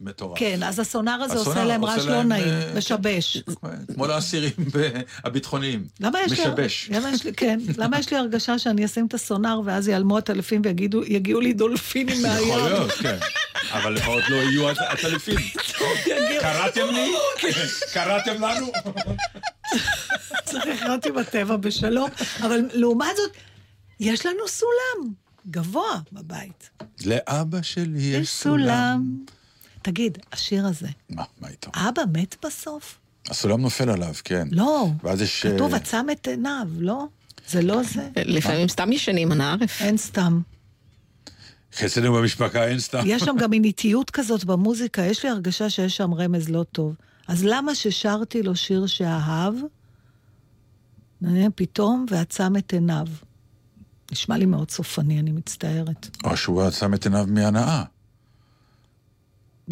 מטורף. כן, אז הסונאר הזה עושה להם רעש לא נעים, אה, משבש. כמו לאסירים הביטחוניים. משבש. כן. למה יש לי הרגשה שאני אשים את הסונאר ואז יעלמו עטלפים ויגיעו לי דולפינים מהים? יכול להיות, כן. אבל עוד לא יהיו עטלפים. קראתם לי? קראתם לנו? צריך לחיות עם הטבע בשלום. אבל לעומת זאת, יש לנו סולם גבוה בבית. לאבא שלי יש יש סולם. תגיד, השיר הזה, מה, מה איתו? אבא מת בסוף? הסולם נופל עליו, כן. לא. ואז יש... כתוב, אה, עצם את עיניו, לא? זה לא זה. לפעמים סתם ישנים, אנא ערף. אין סתם. אצלנו במשפחה אין סתם. יש שם גם מין איטיות כזאת במוזיקה, יש לי הרגשה שיש שם רמז לא טוב. אז למה ששרתי לו שיר שאהב, נהנה פתאום ועצם את עיניו? נשמע לי מאוד סופני, אני מצטערת. או שהוא עצם את עיניו מהנאה.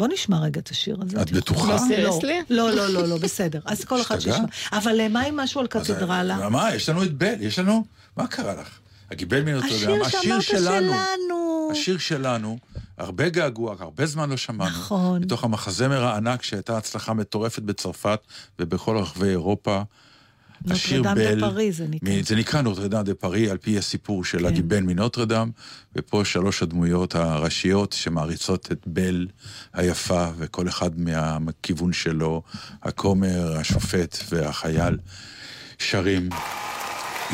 בוא נשמע רגע את השיר הזה. את בטוחה? לא, לי? לא, לא, לא, לא, בסדר. אז כל אחד? שישמע. אבל אה, מה עם משהו על אז, קתדרלה? אה, מה, יש לנו את בל, יש לנו... מה קרה לך? הגיבל מנוטרדם, השיר שאמרת שלנו. השיר שלנו, הרבה געגוע, הרבה זמן לא שמענו. נכון. מתוך המחזמר הענק שהייתה הצלחה מטורפת בצרפת ובכל רחבי אירופה. השיר נוטרדם בל, דה פארי זה נקרא. מ- זה נקרא נוטרדם דה פארי, על פי הסיפור של כן. הגיבל מנוטרדם, ופה שלוש הדמויות הראשיות שמעריצות את בל היפה, וכל אחד מהכיוון שלו, הכומר, השופט והחייל, שרים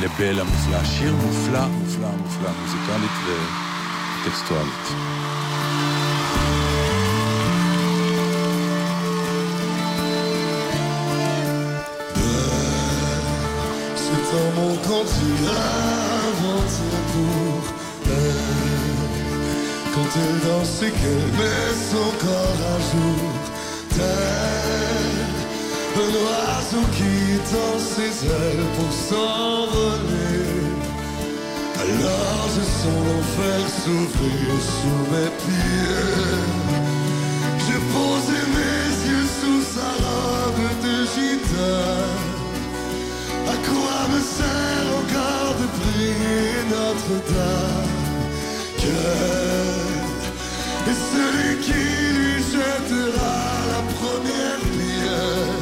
לבל המופלא. שיר מופלא, מופלא, מופלא, מוזיקלית וטקסטואלית. Monde quand tu inventes pour elle. Quand elle danse et qu'elle met son corps à jour. Tel un oiseau qui tend ses ailes pour s'envoler. Alors je sens l'enfer s'ouvrir sous mes pieds. J'ai posé mes yeux sous sa robe de gitane. À quoi me sert encore de prier Notre-Dame est celui qui lui jettera la première pierre?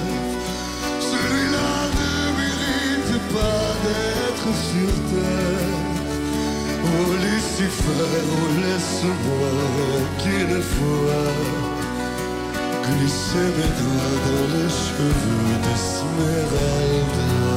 Celui-là ne mérite pas d'être sur terre. Oh Lucifer, laisse-moi qu'une fois glisser mes doigts dans les cheveux d'Esmeralda.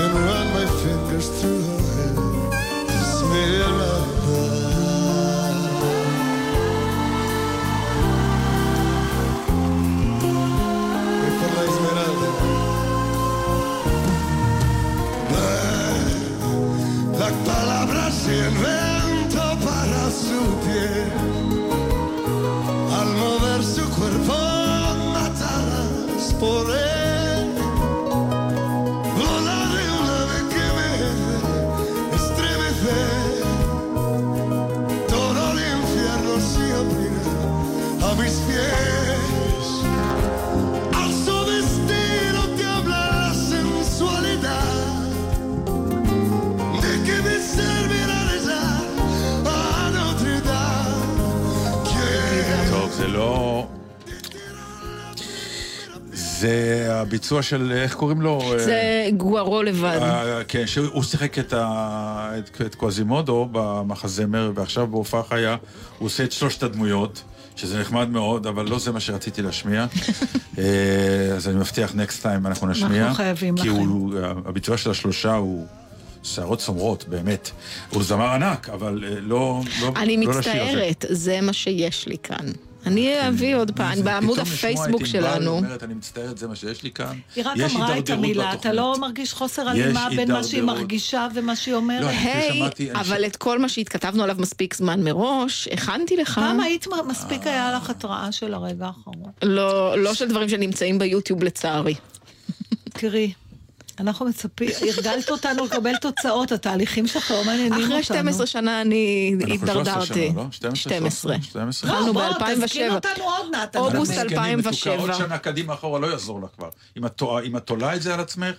And run my fingers through her hair. Esmeralda. הביצוע של, איך קוראים לו? זה גוארו לבד. אה, כן, שהוא שיחק את, ה... את, את קווזימודו במחזמר, ועכשיו בהופעה חיה הוא עושה את שלושת הדמויות, שזה נחמד מאוד, אבל לא זה מה שרציתי להשמיע. אה, אז אני מבטיח, next time אנחנו נשמיע. אנחנו חייבים כי לכם. הוא, הביצוע של השלושה הוא שערות צומרות, באמת. הוא זמר ענק, אבל אה, לא, לא, אני לא. מצטערת, זה מה שיש לי כאן. אני אביא עוד פעם, בעמוד פתאום לשמוע הפייסבוק את ענבל שלנו. אומרת, אני מצטערת, זה מה שיש לי כאן. היא רק אמרה את המילה, אתה. לא מרגיש חוסר הלימה בין מה שהיא. מרגישה ומה שהיא אומרת? לא, היי, אבל את כל מה שהתכתבנו עליו מספיק זמן מראש, הכנתי לך. פעם היית מספיק היה לך התראה של הרגע האחרון. לא לא של דברים שנמצאים ביוטיוב לצערי. תראי, אנחנו מצפים, הרגלת אותנו לקבל תוצאות, התהליכים שלך לא מעניינים אותנו. אחרי 12 שנה אני אנחנו 13 התדרדרתי. שנה, לא? 12? 12. 12? לא, התחלנו בוא, תזכיר ב-2007. אותנו עוד נתן. אוגוסט אנחנו זקנים, 2007. מתוקה, עוד שנה קדימה אחורה לא יעזור לה כבר. אם את תולה את זה על עצמך,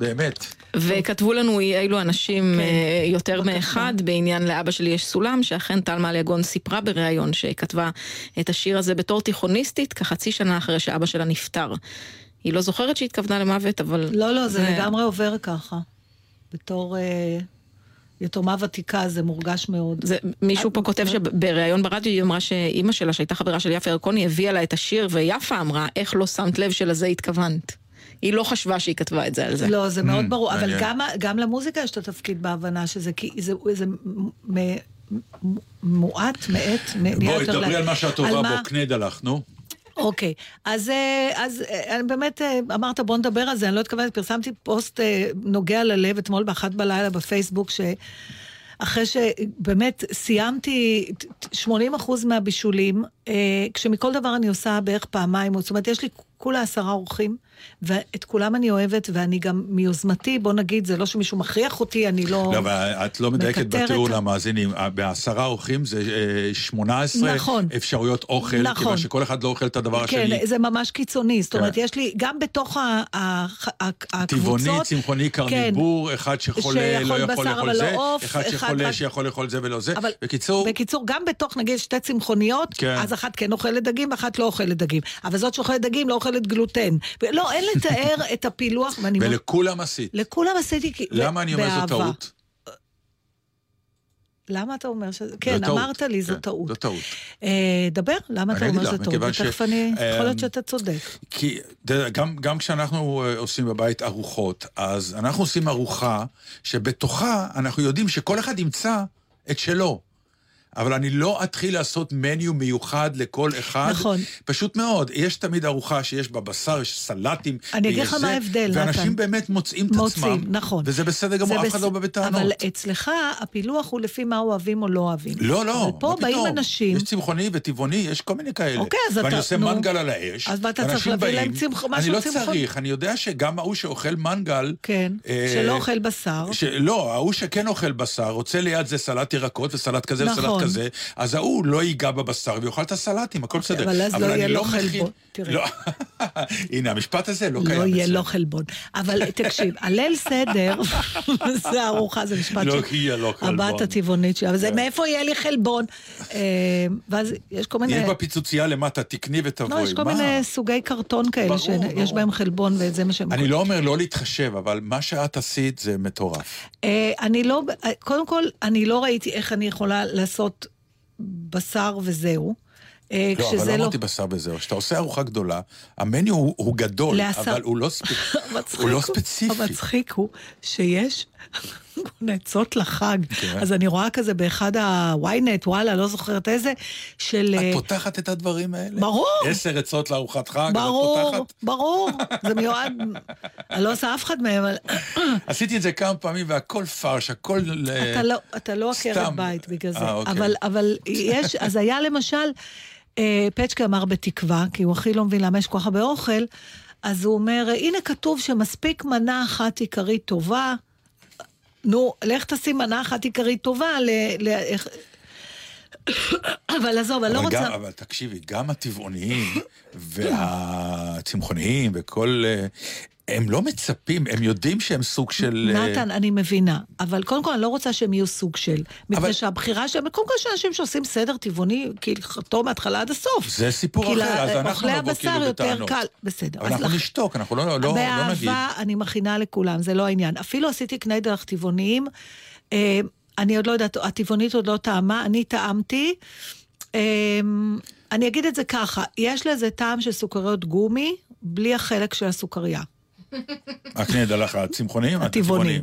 באמת. וכתבו לנו אילו אנשים כן. אה, יותר מאחד בעניין לאבא שלי יש סולם, שאכן טלמה ליגון סיפרה בריאיון שכתבה את השיר הזה בתור תיכוניסטית, כחצי שנה אחרי שאבא שלה נפטר. היא לא זוכרת שהתכוונה למוות, אבל... לא, לא, זה לגמרי עובר ככה. בתור אה, יתומה ותיקה זה מורגש מאוד. זה, מישהו פה כותב שבריאיון ברדיו היא אמרה שאימא שלה, שהייתה חברה של יפה ירקוני, הביאה לה את השיר, ויפה אמרה, איך לא שמת לב שלזה התכוונת. היא לא חשבה שהיא כתבה את זה על זה. לא, זה מאוד ברור, אבל. גם, גם למוזיקה יש את התפקיד בהבנה שזה כי זה, זה מ, מ, מועט, מעט, נהיה בואי, יותר... דברי לה- על מה שאת טובה בו, קנד הלך, נו. אוקיי, אז, אה, אז אה, באמת אה, אמרת בוא נדבר על זה, אני לא התכוונת, פרסמתי פוסט נוגע ללב אתמול באחת בלילה בפייסבוק, שאחרי שבאמת סיימתי ת- ת- 80% מהבישולים, כשמכל דבר אני עושה בערך פעמיים, זאת אומרת, יש לי כולה עשרה אורחים, ואת כולם אני אוהבת, ואני גם מיוזמתי, בוא נגיד, זה לא שמישהו מכריח אותי, אני לא... לא, אבל את לא מדייקת. בתיאור למאזינים. בעשרה אורחים זה אה, 18 נכון. אפשרויות אוכל, נכון. כיוון שכל אחד לא אוכל את הדבר כן, השני. זה ממש קיצוני. זאת כן. אומרת, יש לי, גם בתוך ה- ה- ה- הקבוצות... טבעוני, צמחוני, קרניבור, אחד שחולה לא יכול לאכול אבל זה, לא עוף, אחד אחד שחולה רק- שיכול לאכול זה ולא זה. אבל בקיצור, בקיצור, גם בתוך, נגיד, שתי צמחוניות, כן. אז אחת כן אוכלת דגים ואחת לא אוכלת דגים. אבל זאת שאוכלת דגים לא אוכלת אוכלת גלוטן. לא, אין לתאר את הפילוח. ולכולם עשית. לכולם עשיתי, למה אני אומר זו. טעות? למה אתה אומר שזה... כן, טעות. אמרת לי, זו כן, טעות. זו טעות. אה, דבר, למה אתה אומר שזו טעות? מכיוון ש- ותכף אני... יכול אה, להיות שאתה צודק. כי אתה יודע, גם, גם כשאנחנו אה, עושים בבית ארוחות, אז אנחנו עושים ארוחה שבתוכה אנחנו יודעים שכל אחד ימצא את שלו. אבל אני לא אתחיל לעשות מניו מיוחד לכל אחד. נכון. פשוט מאוד. יש תמיד ארוחה שיש בה בשר, יש סלטים. אני אגיד לך מה ההבדל, ואנשים נתן. באמת מוצאים את מוצאים, עצמם. נכון. וזה בסדר גמור, אף אחד בס- לא בא בטענות. אבל אצלך הפילוח הוא לפי מה אוהבים או לא אוהבים. לא, לא, אבל פה באים? אנשים... יש צמחוני וטבעוני, יש כל מיני כאלה. אוקיי, אז ואני אתה- עושה נו. מנגל על האש. אז אתה צריך ואנשים להביא להם באים- צמח- אני משהו לא צמחוני? צריך, אני יודע שגם ההוא שאוכל מנגל... כן, אה, שלא אוכל בשר. לא, ההוא שכן אוכל בשר, רוצה ליד זה סלט ירקות וסלט כזה נכון. כזה, אז ההוא לא ייגע בבשר ויאכל את הסלטים, הכל בסדר. אבל אז לא אני יהיה לו מכין- חלבון, תראה. לא, הנה, המשפט הזה לא קיים לא יהיה. לו חלבון. אבל תקשיב, הליל סדר, זה ארוחה, זה משפט לא יהיה לו חלבון. הבת הטבעונית שלה, אבל זה כן. מאיפה יהיה לי חלבון? אה, ואז יש כל מיני... יש בפיצוצייה למטה, תקני ותבואי. לא, יש כל? מיני סוגי קרטון כאלה, שיש. בהם חלבון וזה מה שהם... אני לא אומר לא להתחשב, אבל מה שאת עשית זה מטורף. אה, אני לא, קודם כל, אני לא ראיתי איך אני יכולה לעשות בשר וזהו. אה, לא, אבל לא אמרתי בשר וזהו. כשאתה עושה ארוחה גדולה, המניו הוא, הוא גדול, לעשר- אבל הוא לא, ספ... המצחיק הוא לא ספציפי. המצחיק הוא שיש עצות לחג. כן. אז אני רואה כזה באחד ה-ynet, וואלה, לא זוכרת איזה, של... את אה, פותחת את הדברים האלה? ברור. עשר עצות לארוחת חג, את ברור, פותחת? ברור, זה מיועד, אני לא עושה אף אחד מהם, אבל עשיתי את זה כמה פעמים והכל פרש, הכל... ל- אתה לא, אתה לא עקרת. בית בגלל זה. אה, אוקיי. אבל, אבל יש, אז היה למשל, אה, פצ'קה אמר בתקווה, כי הוא הכי לא מבין למה יש כל כך הרבה אוכל, אז הוא אומר, הנה כתוב שמספיק מנה אחת עיקרית טובה, נו, לך תשים מנה אחת עיקרית טובה ל... ל. אבל עזוב, אני לא רוצה... גם, אבל תקשיבי, גם הטבעוניים והצמחוניים וכל... הם לא מצפים, הם יודעים שהם סוג של... אה, נתן, אני מבינה, אבל קודם כל אני לא רוצה שהם יהיו סוג של. מפני אבל- שהבחירה שלהם, קודם כל יש אנשים שעושים סדר טבעוני, כאילו, מההתחלה עד הסוף. זה סיפור כי אחר, אז אנחנו לאוכלי נבוא הבשר כאילו יותר בטענות. קל. בסדר. אבל אנחנו לכ- נשתוק, אנחנו לא, לא, לא נגיד. באהבה אני מכינה לכולם, זה לא העניין. אפילו עשיתי קניידלח טבעוניים, אה, אני עוד לא יודעת, הטבעונית עוד לא טעמה, אני טעמתי. אה, אני אגיד את זה ככה, יש לזה טעם של סוכריות גומי, בלי החלק של הסוכריה. הקנד הלך הצמחוניים? הטבעונים.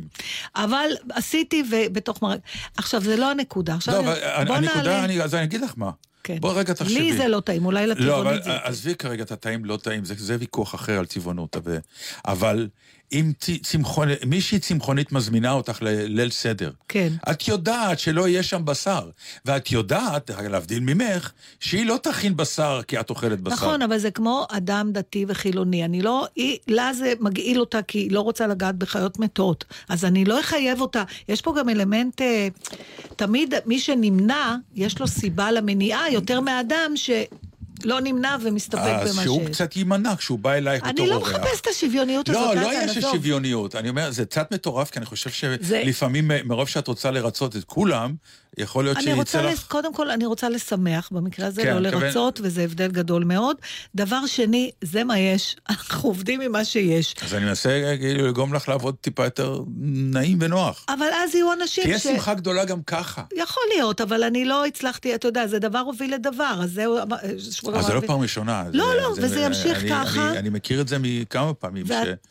אבל עשיתי ובתוך מרק... עכשיו, זה לא הנקודה. עכשיו, לא, אני- אבל בוא הנקודה, נעלה- אני, אז אני אגיד לך מה. כן. בוא רגע תחשבי. לי זה לא טעים, אולי לא, לטבעונית אבל זה... עזבי כרגע את הטעים, לא טעים, זה, זה ויכוח אחר על טבעונות. אבל, אבל אם צמחון, מישהי צמחונית מזמינה אותך לליל סדר, כן. את יודעת שלא יהיה שם בשר, ואת יודעת, להבדיל ממך, שהיא לא תכין בשר כי את אוכלת בשר. נכון, אבל זה כמו אדם דתי וחילוני. אני לא... היא, לה זה מגעיל אותה כי היא לא רוצה לגעת בחיות מתות. אז אני לא אחייב אותה. יש פה גם אלמנט... אה, תמיד מי שנמנע, יש לו סיבה למניעה יותר מאדם שלא נמנע ומסתפק אז במה שהוא שיש. קצת יימנע כשהוא בא אלייך בתור אני אורח. לא מחפש את השוויוניות הזאת, לא, לא עזוב. שוויוניות. אני אומר, זה קצת מטורף, כי אני חושב שלפעמים מרוב שאת רוצה לרצות את כולם, יכול להיות אני שיצא לך... לס... קודם כל, אני רוצה לשמח, במקרה הזה כן, לא לרצות, וזה הבדל גדול מאוד. דבר שני, זה מה יש, אנחנו עובדים עם מה שיש. אז אני מנסה כאילו לגרום לך לעבוד טיפה יותר נעים ונוח. אבל אז יהיו אנשים תהיה ש... שמחה גדולה גם ככה. יכול להיות, אבל אני לא הצלחתי, אתה יודע, זה דבר הוביל לדבר, אז זהו... אז זה לא פעם ראשונה. לא, זה- לא, זה- וזה ימשיך אני- ככה. אני- אני מכיר את זה מכמה פעמים. ואת- ש-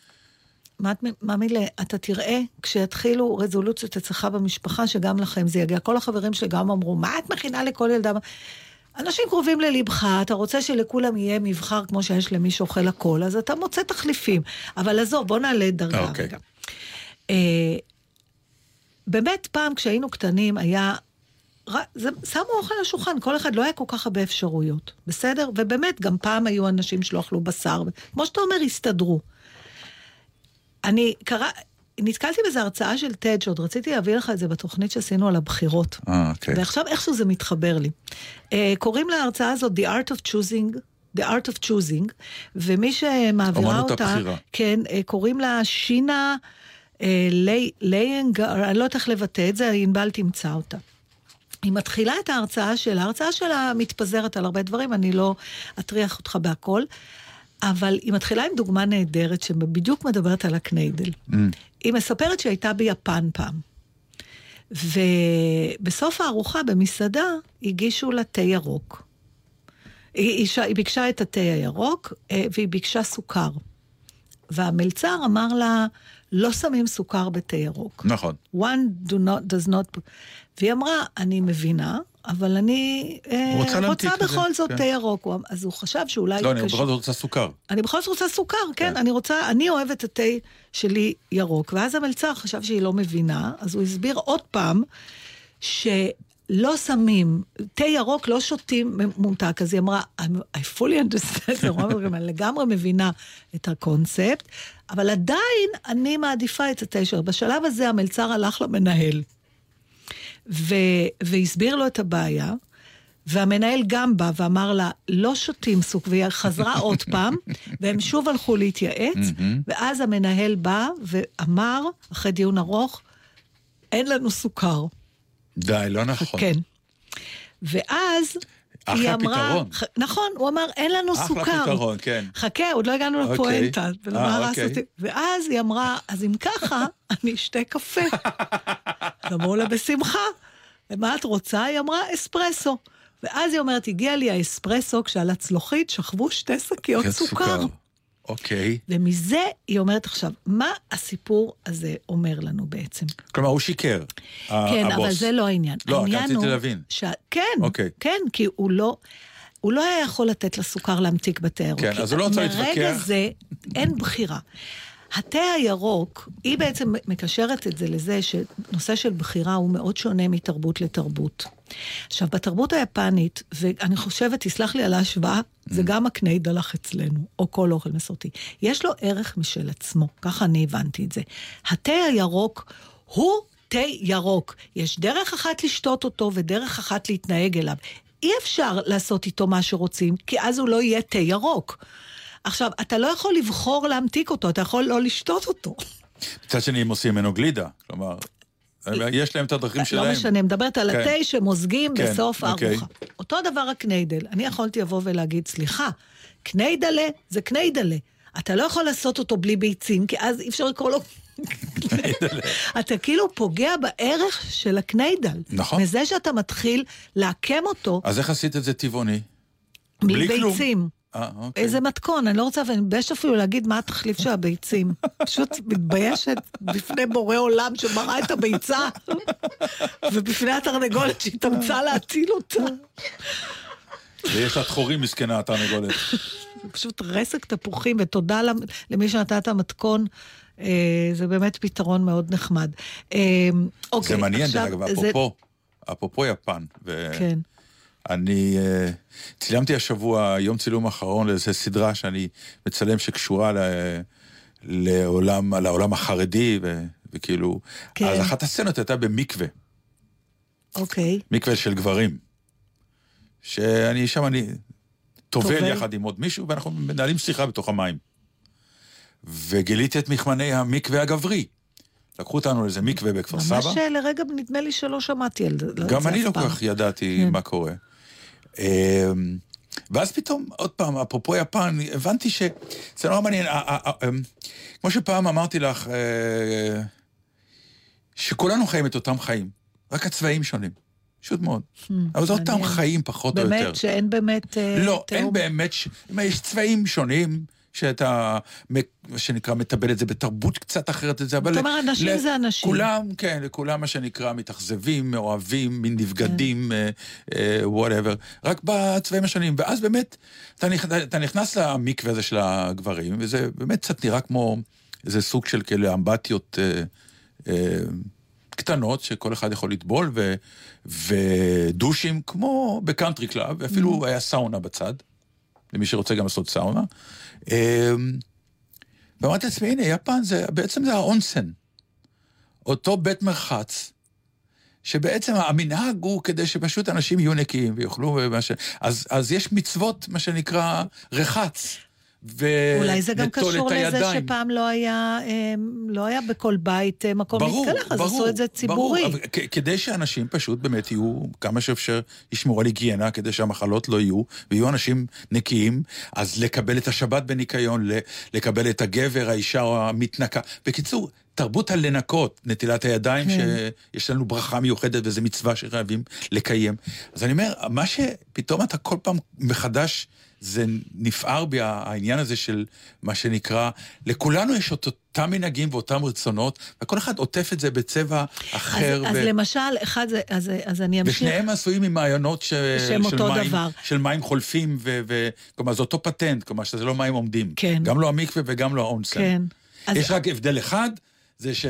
מה את מאמין לי, אתה תראה, כשיתחילו רזולוציות אצלך במשפחה, שגם לכם זה יגיע. כל החברים שלי גם אמרו, מה את מכינה לכל ילדה? אנשים קרובים ללבך, אתה רוצה שלכולם יהיה מבחר כמו שיש למי שאוכל הכל, אז אתה מוצא תחליפים. אבל עזוב, בוא נעלה דרגה אוקיי. רגע. אה, באמת, פעם כשהיינו קטנים היה... שמו אוכל על השולחן, כל אחד לא היה כל כך הרבה אפשרויות, בסדר? ובאמת, גם פעם היו אנשים שלא אכלו בשר, כמו שאתה אומר, הסתדרו. אני קרא... נתקלתי באיזו הרצאה של טד, שעוד רציתי להביא לך את זה בתוכנית שעשינו על הבחירות. אה, אוקיי. ועכשיו איכשהו זה מתחבר לי. Uh, קוראים להרצאה הזאת The Art of Choosing, The Art of Choosing, ומי שמעבירה אותה, הבחירה. כן, uh, קוראים לה שינה uh, ליינגר, אני לא יודעת איך לבטא את זה, ענבל תמצא אותה. היא מתחילה את ההרצאה שלה, ההרצאה שלה מתפזרת על הרבה דברים, אני לא אטריח אותך בהכל. אבל היא מתחילה עם דוגמה נהדרת שבדיוק מדברת על הקניידל. Mm. היא מספרת שהיא הייתה ביפן פעם. ובסוף הארוחה במסעדה הגישו לה תה ירוק. היא, היא, היא ביקשה את התה הירוק אה, והיא ביקשה סוכר. והמלצר אמר לה, לא שמים סוכר בתה ירוק. נכון. one do not, does not... והיא אמרה, אני מבינה, אבל אני אה, רוצה להמתיק רוצה בכל זאת כן. תה ירוק. הוא אמ- אז הוא חשב שאולי... לא, אני קשה- בכל זאת רוצה סוכר. אני בכל זאת רוצה סוכר, כן, כן. אני רוצה, אני אוהבת את התה שלי ירוק. ואז המלצר חשב שהיא לא מבינה, אז הוא הסביר עוד פעם שלא שמים, תה ירוק לא שותים מומתק, אז היא אמרה, I fully understand, אני לגמרי מבינה את הקונספט, אבל עדיין אני מעדיפה את התה שלו. בשלב הזה המלצר הלך למנהל, ו- והסביר לו את הבעיה. והמנהל גם בא ואמר לה, לא שותים סוג, והיא חזרה עוד פעם, והם שוב הלכו להתייעץ, ואז המנהל בא ואמר, אחרי דיון ארוך, אין לנו סוכר. די, לא נכון. כן. ואז אחלה היא אמרה... פתרון. ח- נכון, הוא אמר, אין לנו אחלה סוכר. פתרון, כן. חכה, עוד לא הגענו אוקיי. לפואנטה. אה, אוקיי. אותי. ואז היא אמרה, אז אם ככה, אני אשתה קפה. אז אמרו לה, בשמחה. ומה את רוצה? היא אמרה, אספרסו. ואז היא אומרת, הגיע לי האספרסו כשעל הצלוחית שכבו שתי שקיות סוכר. אוקיי. ומזה היא אומרת עכשיו, מה הסיפור הזה אומר לנו בעצם? כלומר, הוא שיקר, כן, הבוס. אבל זה לא העניין. לא, רק רציתי להבין. ש... כן, אוקיי. כן, כי הוא לא... הוא לא היה יכול לתת לסוכר להמתיק בתה ירוק. כן, אז הוא לא רוצה מרגע להתווכח. זה אין בחירה. התה הירוק, היא בעצם מקשרת את זה לזה שנושא של בחירה הוא מאוד שונה מתרבות לתרבות. עכשיו, בתרבות היפנית, ואני חושבת, תסלח לי על ההשוואה, זה גם הקניידלח אצלנו, או כל אוכל מסורתי. יש לו ערך משל עצמו, ככה אני הבנתי את זה. התה הירוק הוא תה ירוק. יש דרך אחת לשתות אותו ודרך אחת להתנהג אליו. אי אפשר לעשות איתו מה שרוצים, כי אז הוא לא יהיה תה ירוק. עכשיו, אתה לא יכול לבחור להמתיק אותו, אתה יכול לא לשתות אותו. מצד שני, הם עושים ממנו גלידה. כלומר, יש להם את הדרכים שלהם. לא משנה, מדברת על כן. התה שמוזגים כן, בסוף אוקיי. הארוחה. אותו דבר הקניידל. אני יכולתי לבוא ולהגיד, סליחה, קניידלה זה קניידלה. אתה לא יכול לעשות אותו בלי ביצים, כי אז אי אפשר לקרוא לו... אתה כאילו פוגע בערך של הקניידל. נכון. מזה שאתה מתחיל לעקם אותו אז איך עשית את זה טבעוני? בלי כלום. אה, אוקיי. איזה מתכון, אני לא רוצה, ואני מתביישת אפילו להגיד מה התחליף של הביצים. פשוט מתביישת בפני בורא עולם שברא את הביצה, ובפני התרנגולת שהתאמצה להציל אותה. ויש לה תחורים מסכנה, התרנגולת. פשוט רסק תפוחים, ותודה למ- למי שנתן את המתכון. אה, זה באמת פתרון מאוד נחמד. אה, אוקיי, זה מעניין, דרך אגב, אפרופו, אפרופו יפן. ו- כן. אני אה, צילמתי השבוע יום צילום אחרון לאיזו סדרה שאני מצלם שקשורה ל- לעולם, לעולם החרדי, ו- וכאילו... כן. אז אחת הסצנות הייתה במקווה, אוקיי. מקווה של גברים. שאני שם, אני טובל? יחד עם עוד מישהו, ואנחנו מנהלים שיחה בתוך המים. וגיליתי את מכמני המקווה הגברי. לקחו אותנו לאיזה מקווה בכפר סבא. ממש אה, לרגע נדמה לי שלא שמעתי על זה. גם אני לא. כל כך ידעתי כן. מה קורה. אמ, ואז פתאום, עוד פעם, אפרופו יפן, הבנתי ש... זה נורא מעניין. אמ, כמו שפעם אמרתי לך, אה, שכולנו חיים את אותם חיים, רק הצבעים שונים. פשוט מאוד. אבל זה אותם Hmm. חיים, פחות או יותר. באמת שאין באמת... אה, לא, אין? באמת. יש צבעים שונים, שאתה, מה שנקרא, מקבל את זה בתרבות קצת אחרת, את זה, אבל... אתה אומר, אנשים זה אנשים. כולם, כן, לכולם מה שנקרא, מתאכזבים, מאוהבים, מין נבגדים, וואטאבר, רק בצבעים השונים. ואז באמת, אתה נכ- אתה נכנס למקווה הזה של הגברים, וזה באמת קצת נראה כמו איזה סוג של כאלה אמבטיות אה, אה, קטנות, שכל אחד יכול לטבול, ו, ודושים כמו ב country club, ואפילו Mm. היה סאונה בצד, למי שרוצה גם לעשות סאונה. אה, ואמרתי לעצמי, הנה, יפן זה, בעצם זה האונסן. אותו בית מרחץ, שבעצם המנהג הוא כדי שפשוט אנשים יהיו נקיים ויאכלו ומה ש... אז, אז יש מצוות, מה שנקרא, רחץ. ונטול אולי זה גם קשור לזה הידיים. שפעם לא היה, אה, לא היה בכל בית אה, מקום ברור, להתקלח, אז ברור, עשו את זה ציבורי. ברור, אבל כ- כדי שאנשים פשוט באמת יהיו כמה שאפשר ישמרו על היגיינה, כדי שהמחלות לא יהיו, ויהיו אנשים נקיים, אז לקבל את השבת בניקיון, לקבל את הגבר, האישה או המתנקה. בקיצור, תרבות הלנקות, נטילת הידיים, כן. שיש לנו ברכה מיוחדת וזו מצווה שחייבים לקיים. אז אני אומר, מה שפתאום אתה כל פעם מחדש... זה נפער בי העניין הזה של מה שנקרא, לכולנו יש את אותם מנהגים ואותם רצונות, וכל אחד עוטף את זה בצבע אחר. אז, אז למשל, אחד זה, אז, אז אני אמשיך. ושניהם עשויים ממעיינות ש... של מים, דבר. של מים חולפים, ו... ו... כלומר, זה אותו פטנט, כלומר, שזה לא מים עומדים. כן. גם לא המקווה וגם לא האונסן. כן. אז- יש רק הבדל אחד, זה ש...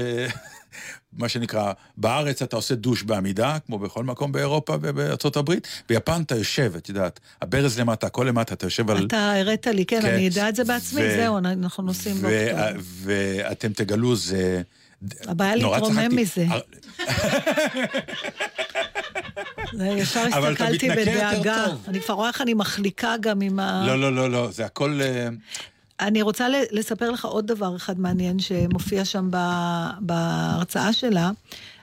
מה שנקרא, בארץ אתה עושה דוש בעמידה, כמו בכל מקום באירופה ובארצות הברית, ביפן אתה יושב, את יודעת, הברז למטה, הכל למטה, אתה יושב על... אתה הראת לי, כן, כן. אני אדע את זה בעצמי, ו- זהו, אנחנו נוסעים ו- באוקטובר. ואתם תגלו, זה... הבעיה להתרומם. מזה. אה, זה ישר הסתכלתי בדאגה. אני כבר רואה איך אני מחליקה גם עם ה... לא, לא, לא, לא, זה הכל... אני רוצה לספר לך עוד דבר אחד מעניין שמופיע שם בהרצאה שלה,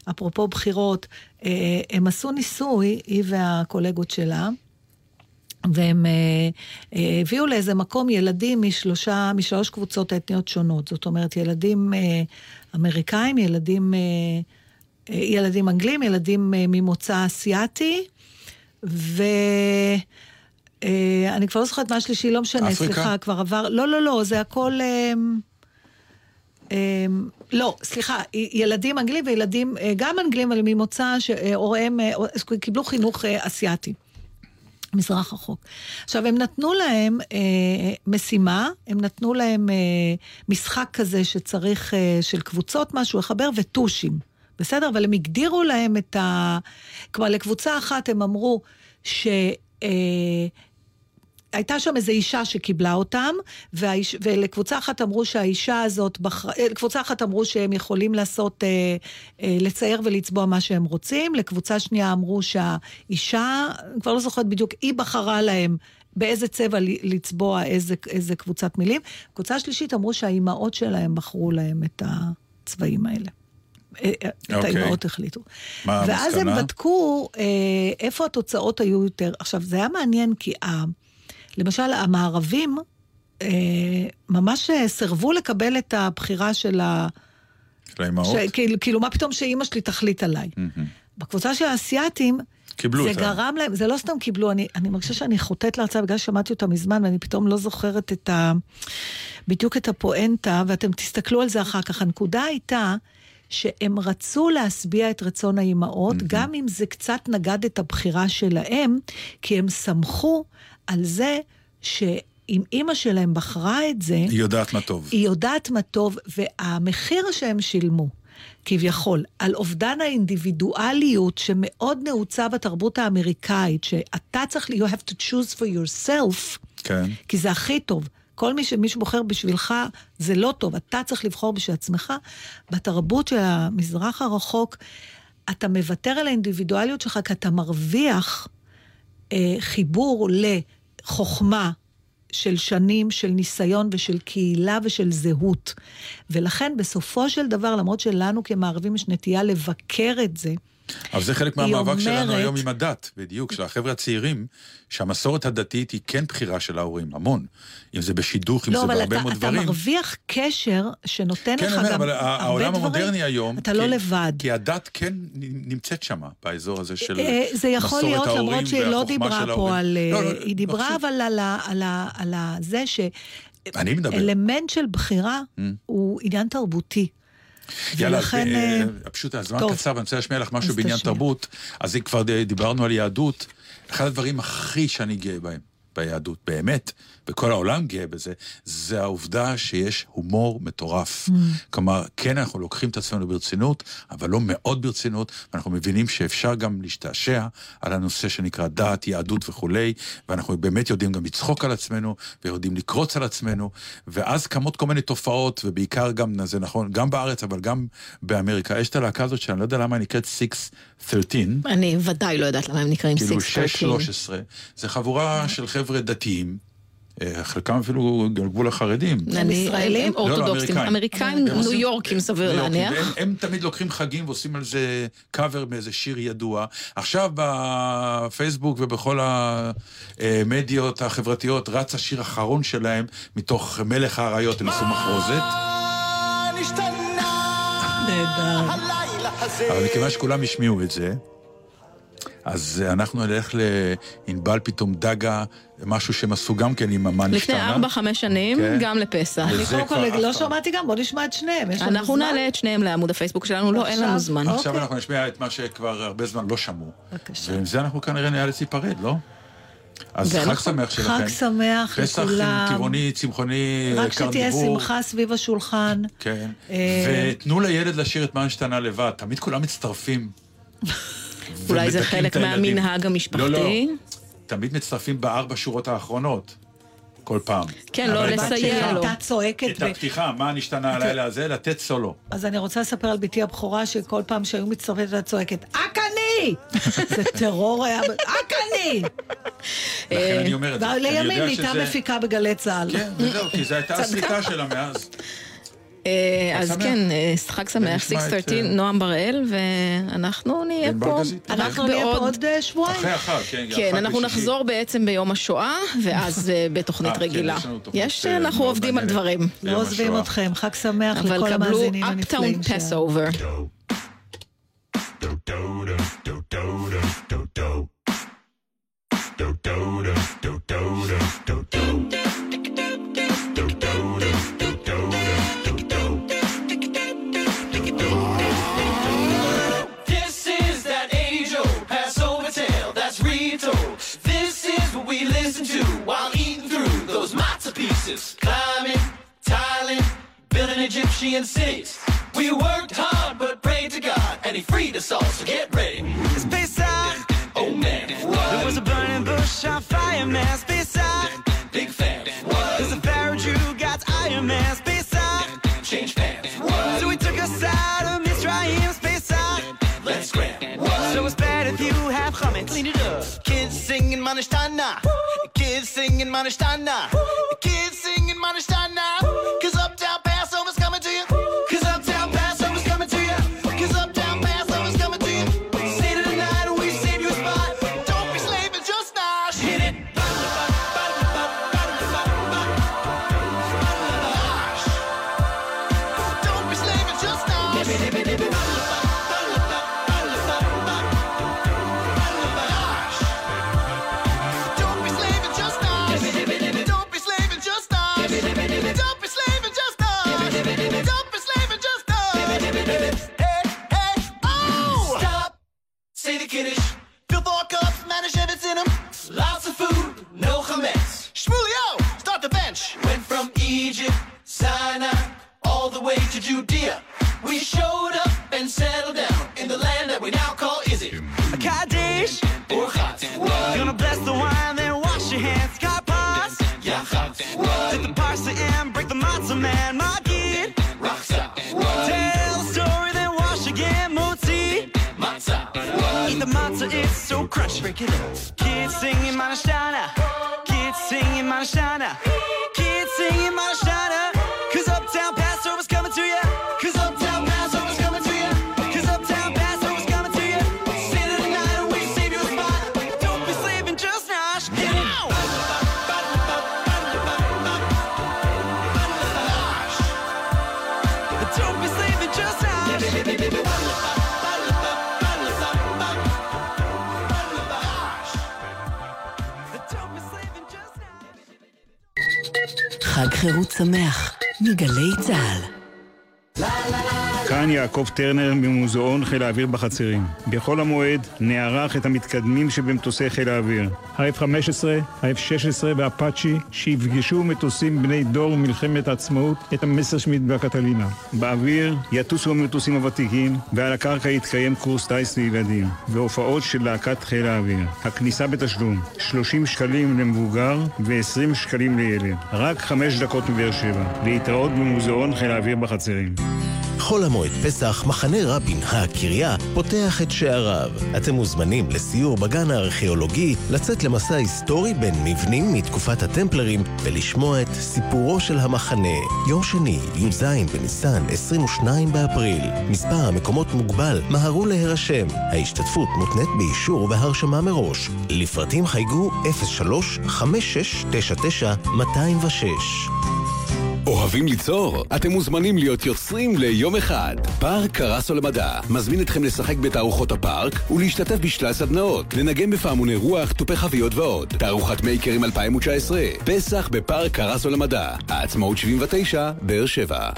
אפרופו בחירות. אה, הם עשו ניסוי, היא והקולגות שלה, והם אה, אה, הביאו לאיזה מקום ילדים משלושה, משלוש קבוצות אתניות שונות. זאת אומרת, ילדים אמריקאים, ילדים, ילדים אנגלים, ילדים ממוצא אסיאתי, ו... אה, אני כבר לא זוכרת מה השלישי, לא משנה, אפריקה? סליחה, כבר עבר, לא, לא, לא, זה הכל... אה, אה, לא, סליחה, ילדים אנגלים וילדים, אה, גם אנגלים, אבל ממוצא שהוריהם קיבלו חינוך אסיאתי. מזרח רחוק. עכשיו, הם נתנו להם אה, משימה, הם נתנו להם אה, משחק כזה שצריך, אה, של קבוצות משהו לחבר, וטושים. בסדר? אבל הם הגדירו להם את ה... כלומר, לקבוצה אחת הם אמרו ש... אה, הייתה שם איזו אישה שקיבלה אותם, והאיש, ולקבוצה אחת אמרו שהאישה הזאת, בחר, אה, לקבוצה אחת אמרו שהם יכולים לעשות, אה, אה, לצייר ולצבוע מה שהם רוצים, לקבוצה שנייה אמרו שהאישה, אני כבר לא זוכרת בדיוק, היא בחרה להם באיזה צבע לצבוע איזה, איזה קבוצת מילים. קבוצה שלישית אמרו שהאימהות שלהם בחרו להם את הצבעים האלה. אה, אה, את אוקיי. האימהות החליטו. מה ואז הם המסקנה? בדקו אה, איפה התוצאות היו יותר. עכשיו, זה היה מעניין כי ה... למשל, המערבים אה, ממש אה, סירבו לקבל את הבחירה של ה... של האימהות. ש... כאילו, כאילו, מה פתאום שאימא שלי תחליט עליי. מהמם. בקבוצה של האסייתים, קיבלו זה אותה. גרם להם, זה לא סתם קיבלו, אני, אני מרגישה שאני חוטאת להרצאה בגלל ששמעתי אותה מזמן, ואני פתאום לא זוכרת את ה... בדיוק את הפואנטה, ואתם תסתכלו על זה אחר כך. הנקודה הייתה שהם רצו להשביע את רצון האימהות, גם אם זה קצת נגד את הבחירה שלהם, כי הם סמכו על זה שאם אימא שלהם בחרה את זה, היא יודעת מה טוב. היא יודעת מה טוב, והמחיר שהם שילמו, כביכול, על אובדן האינדיבידואליות שמאוד נעוצה בתרבות האמריקאית, שאתה צריך, you have to choose for yourself, כן. כי זה הכי טוב. כל מי שמישהו בוחר בשבילך, זה לא טוב, אתה צריך לבחור בשביל עצמך. בתרבות של המזרח הרחוק, אתה מוותר על האינדיבידואליות שלך, כי אתה מרוויח אה, חיבור לחוכמה של שנים, של ניסיון ושל קהילה ושל זהות. ולכן בסופו של דבר, למרות שלנו כמערבים יש נטייה לבקר את זה, אבל זה חלק מהמאבק שלנו אומרת- היום עם הדת, בדיוק, של החבר'ה הצעירים, שהמסורת הדתית היא כן בחירה של ההורים, המון. אם זה בשידוך, אם לא, זה אבל בהרבה אתה, מאוד אתה דברים. מרוויח קשר שנותן כן, לך אומר, גם אבל הרבה העולם דברים. המודרני היום... אתה לא כי- לבד. כי הדת כן נמצאת שם, באזור הזה של אה, זה יכול מסורת להיות, ההורים למרות שהיא לא דיברה פה ההורים. על... אה, לא, לא, היא לא דיברה חושב. אבל על על על ה- זה ש... אני מדבר. אלמנט של בחירה הוא עניין תרבותי. יאללה, ולכן, אה, אה, פשוט הזמן טוב. קצר, ואני רוצה להשמיע לך משהו בעניין תשמיע. תרבות. אז אם כבר דיברנו על יהדות, אחד הדברים הכי שאני גאה בהם, ביהדות, באמת, וכל העולם גאה בזה, זה העובדה שיש הומור מטורף. Mm. כלומר, כן, אנחנו לוקחים את עצמנו ברצינות, אבל לא מאוד ברצינות, ואנחנו מבינים שאפשר גם להשתעשע על הנושא שנקרא דת, יהדות וכולי, ואנחנו באמת יודעים גם לצחוק על עצמנו, ויודעים לקרוץ על עצמנו, ואז קמות כל מיני תופעות, ובעיקר גם, זה נכון, גם בארץ, אבל גם באמריקה. יש את הלהקה הזאת שאני לא יודע למה היא נקראת 613, אני ודאי לא יודעת למה הם נקראים כאילו 613. 6-13, זה חבורה של חבר'ה דתיים, חלקם אפילו גבול החרדים. אני- ישראלים? הם אורתודוקסים. לא, אמריקאים. אמריקאים, הם ניו יורקים, סביר להניח. הם תמיד לוקחים חגים ועושים על זה קאבר מאיזה שיר ידוע. עכשיו בפייסבוק ובכל המדיות החברתיות רץ השיר האחרון שלהם מתוך מלך האריות, הם עשו מחרוזת. נהדר. אבל מכיוון שכולם השמיעו את זה, אז אנחנו נלך לענבל פתאום דגה, משהו שהם עשו גם כן עם המן לפני השתנה. ארבע, חמש שנים, כן. גם לפסח. אני קודם כל לא. שמעתי גם, בוא נשמע את שניהם. אנחנו? נעלה את שניהם לעמוד הפייסבוק שלנו, לא, אין לנו עכשיו? זמן. אוקיי. עכשיו אנחנו נשמיע את מה שכבר הרבה זמן לא שמעו. בבקשה. ועם זה אנחנו כנראה נאלץ להיפרד, לא? אז חג נכון. שמח שלכם. חג שמח פסח לכולם. טבעוני, צמחוני, רק שתהיה קרניבור. שמחה סביב השולחן. כן. אה, ותנו לילד לשיר את מה השתנה לבד. תמיד כולם מצטרפים. אולי זה חלק. מהמנהג המשפחתי. לא, לא. תמיד מצטרפים בארבע שורות האחרונות. כל פעם. כן, לא לסייע לו. הייתה צועקת, את ו- הפתיחה, מה נשתנה הלילה הזה, לתת סולו. אז אני רוצה לספר על בתי הבכורה, שכל פעם שהיו מצטרפת הייתה צועקת, אק אני! זה טרור היה, אק אני! לכן אני אומר את זה. יודע ולימים נהייתה שזה- מפיקה בגלי צה"ל. כן, וזהו, כי זו הייתה הסליקה שלה מאז. אה, אז. כן, אה, חג שמח, ונשמע את, 613, אה, נועם בראל, ואנחנו נהיה פה. רק אנחנו נהיה פה בעוד- עוד שבועיים. אחרי החג, כן. כן, אנחנו. נחזור בעצם ביום השואה, ואז בתוכנית כן, רגילה. יש אנחנו עובדים על. דברים. לא עוזבים. אתכם, חג שמח אבל לכל קבלו המאזינים Uptown הנפלאים שלנו. Passover. Matzah. Climbing, tiling, building Egyptian cities. We worked hard but prayed to God and He freed us all. So get ready. It's Pesach. Oh man, what? There was a burning bush on fire, man. It's Pesach. Big fan. What? There's a Pharaoh Jew got Iron Man. It's Pesach. Change pants. What? So he took us out of Mitzrayim. It's Pesach. Let's scram. What? So it's bad if you have chametz. Clean it up. Kids singing Manishtana. Kids singing Manishtana. Kids טרנר ממוזיאון חיל האוויר בחצרים. בחול המועד נערך את המתקדמים שבמטוסי חיל האוויר. ה-F-15, ה-F-16 והאפאצ'י שיפגשו מטוסים בני דור מלחמת העצמאות את המסרשמיט והקטלינה. באוויר יטוסו המטוסים הוותיקים ועל הקרקע יתקיים קורס טיס לילדים והופעות של להקת חיל האוויר. הכניסה בתשלום 30 שקלים למבוגר ו-20 שקלים לילד. רק חמש דקות מבאר שבע. להתראות במוזיאון חיל האוויר בחצרים. חול המועד פסח, מחנה רבין, הקריה, פותח את שעריו. אתם מוזמנים לסיור בגן הארכיאולוגי, לצאת למסע היסטורי בין מבנים מתקופת הטמפלרים ולשמוע את סיפורו של המחנה. יום שני, י"ז בניסן, 22 באפריל. מספר המקומות מוגבל, מהרו להירשם. ההשתתפות מותנית באישור ובהרשמה מראש. לפרטים חייגו 03-5699-206. אוהבים ליצור? אתם מוזמנים להיות יוצרים ליום אחד. פארק קרסו למדע מזמין אתכם לשחק בתערוכות הפארק ולהשתתף בשלל סדנאות, לנגן בפעמוני רוח, תופי חביות ועוד. תערוכת מייקרים 2019, פסח בפארק קרסו למדע, העצמאות 79, באר שבע.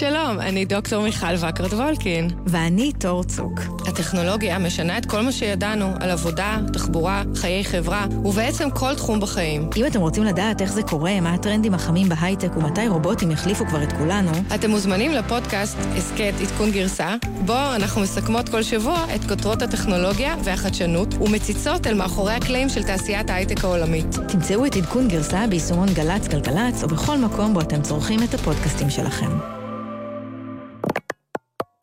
שלום, אני דוקטור מיכל וקרת וולקין. ואני תור צוק. הטכנולוגיה משנה את כל מה שידענו על עבודה, תחבורה, חיי חברה, ובעצם כל תחום בחיים. אם אתם רוצים לדעת איך זה קורה, מה הטרנדים החמים בהייטק ומתי רובוטים יחליפו כבר את כולנו, אתם מוזמנים לפודקאסט הסכת עדכון גרסה, בו אנחנו מסכמות כל שבוע את כותרות הטכנולוגיה והחדשנות, ומציצות אל מאחורי הקלעים של תעשיית ההייטק העולמית. תמצאו את עדכון גרסה ביישומון גל"צ גלגלצ, או בכל מקום בו אתם צורכים את הפודקאסטים שלכם.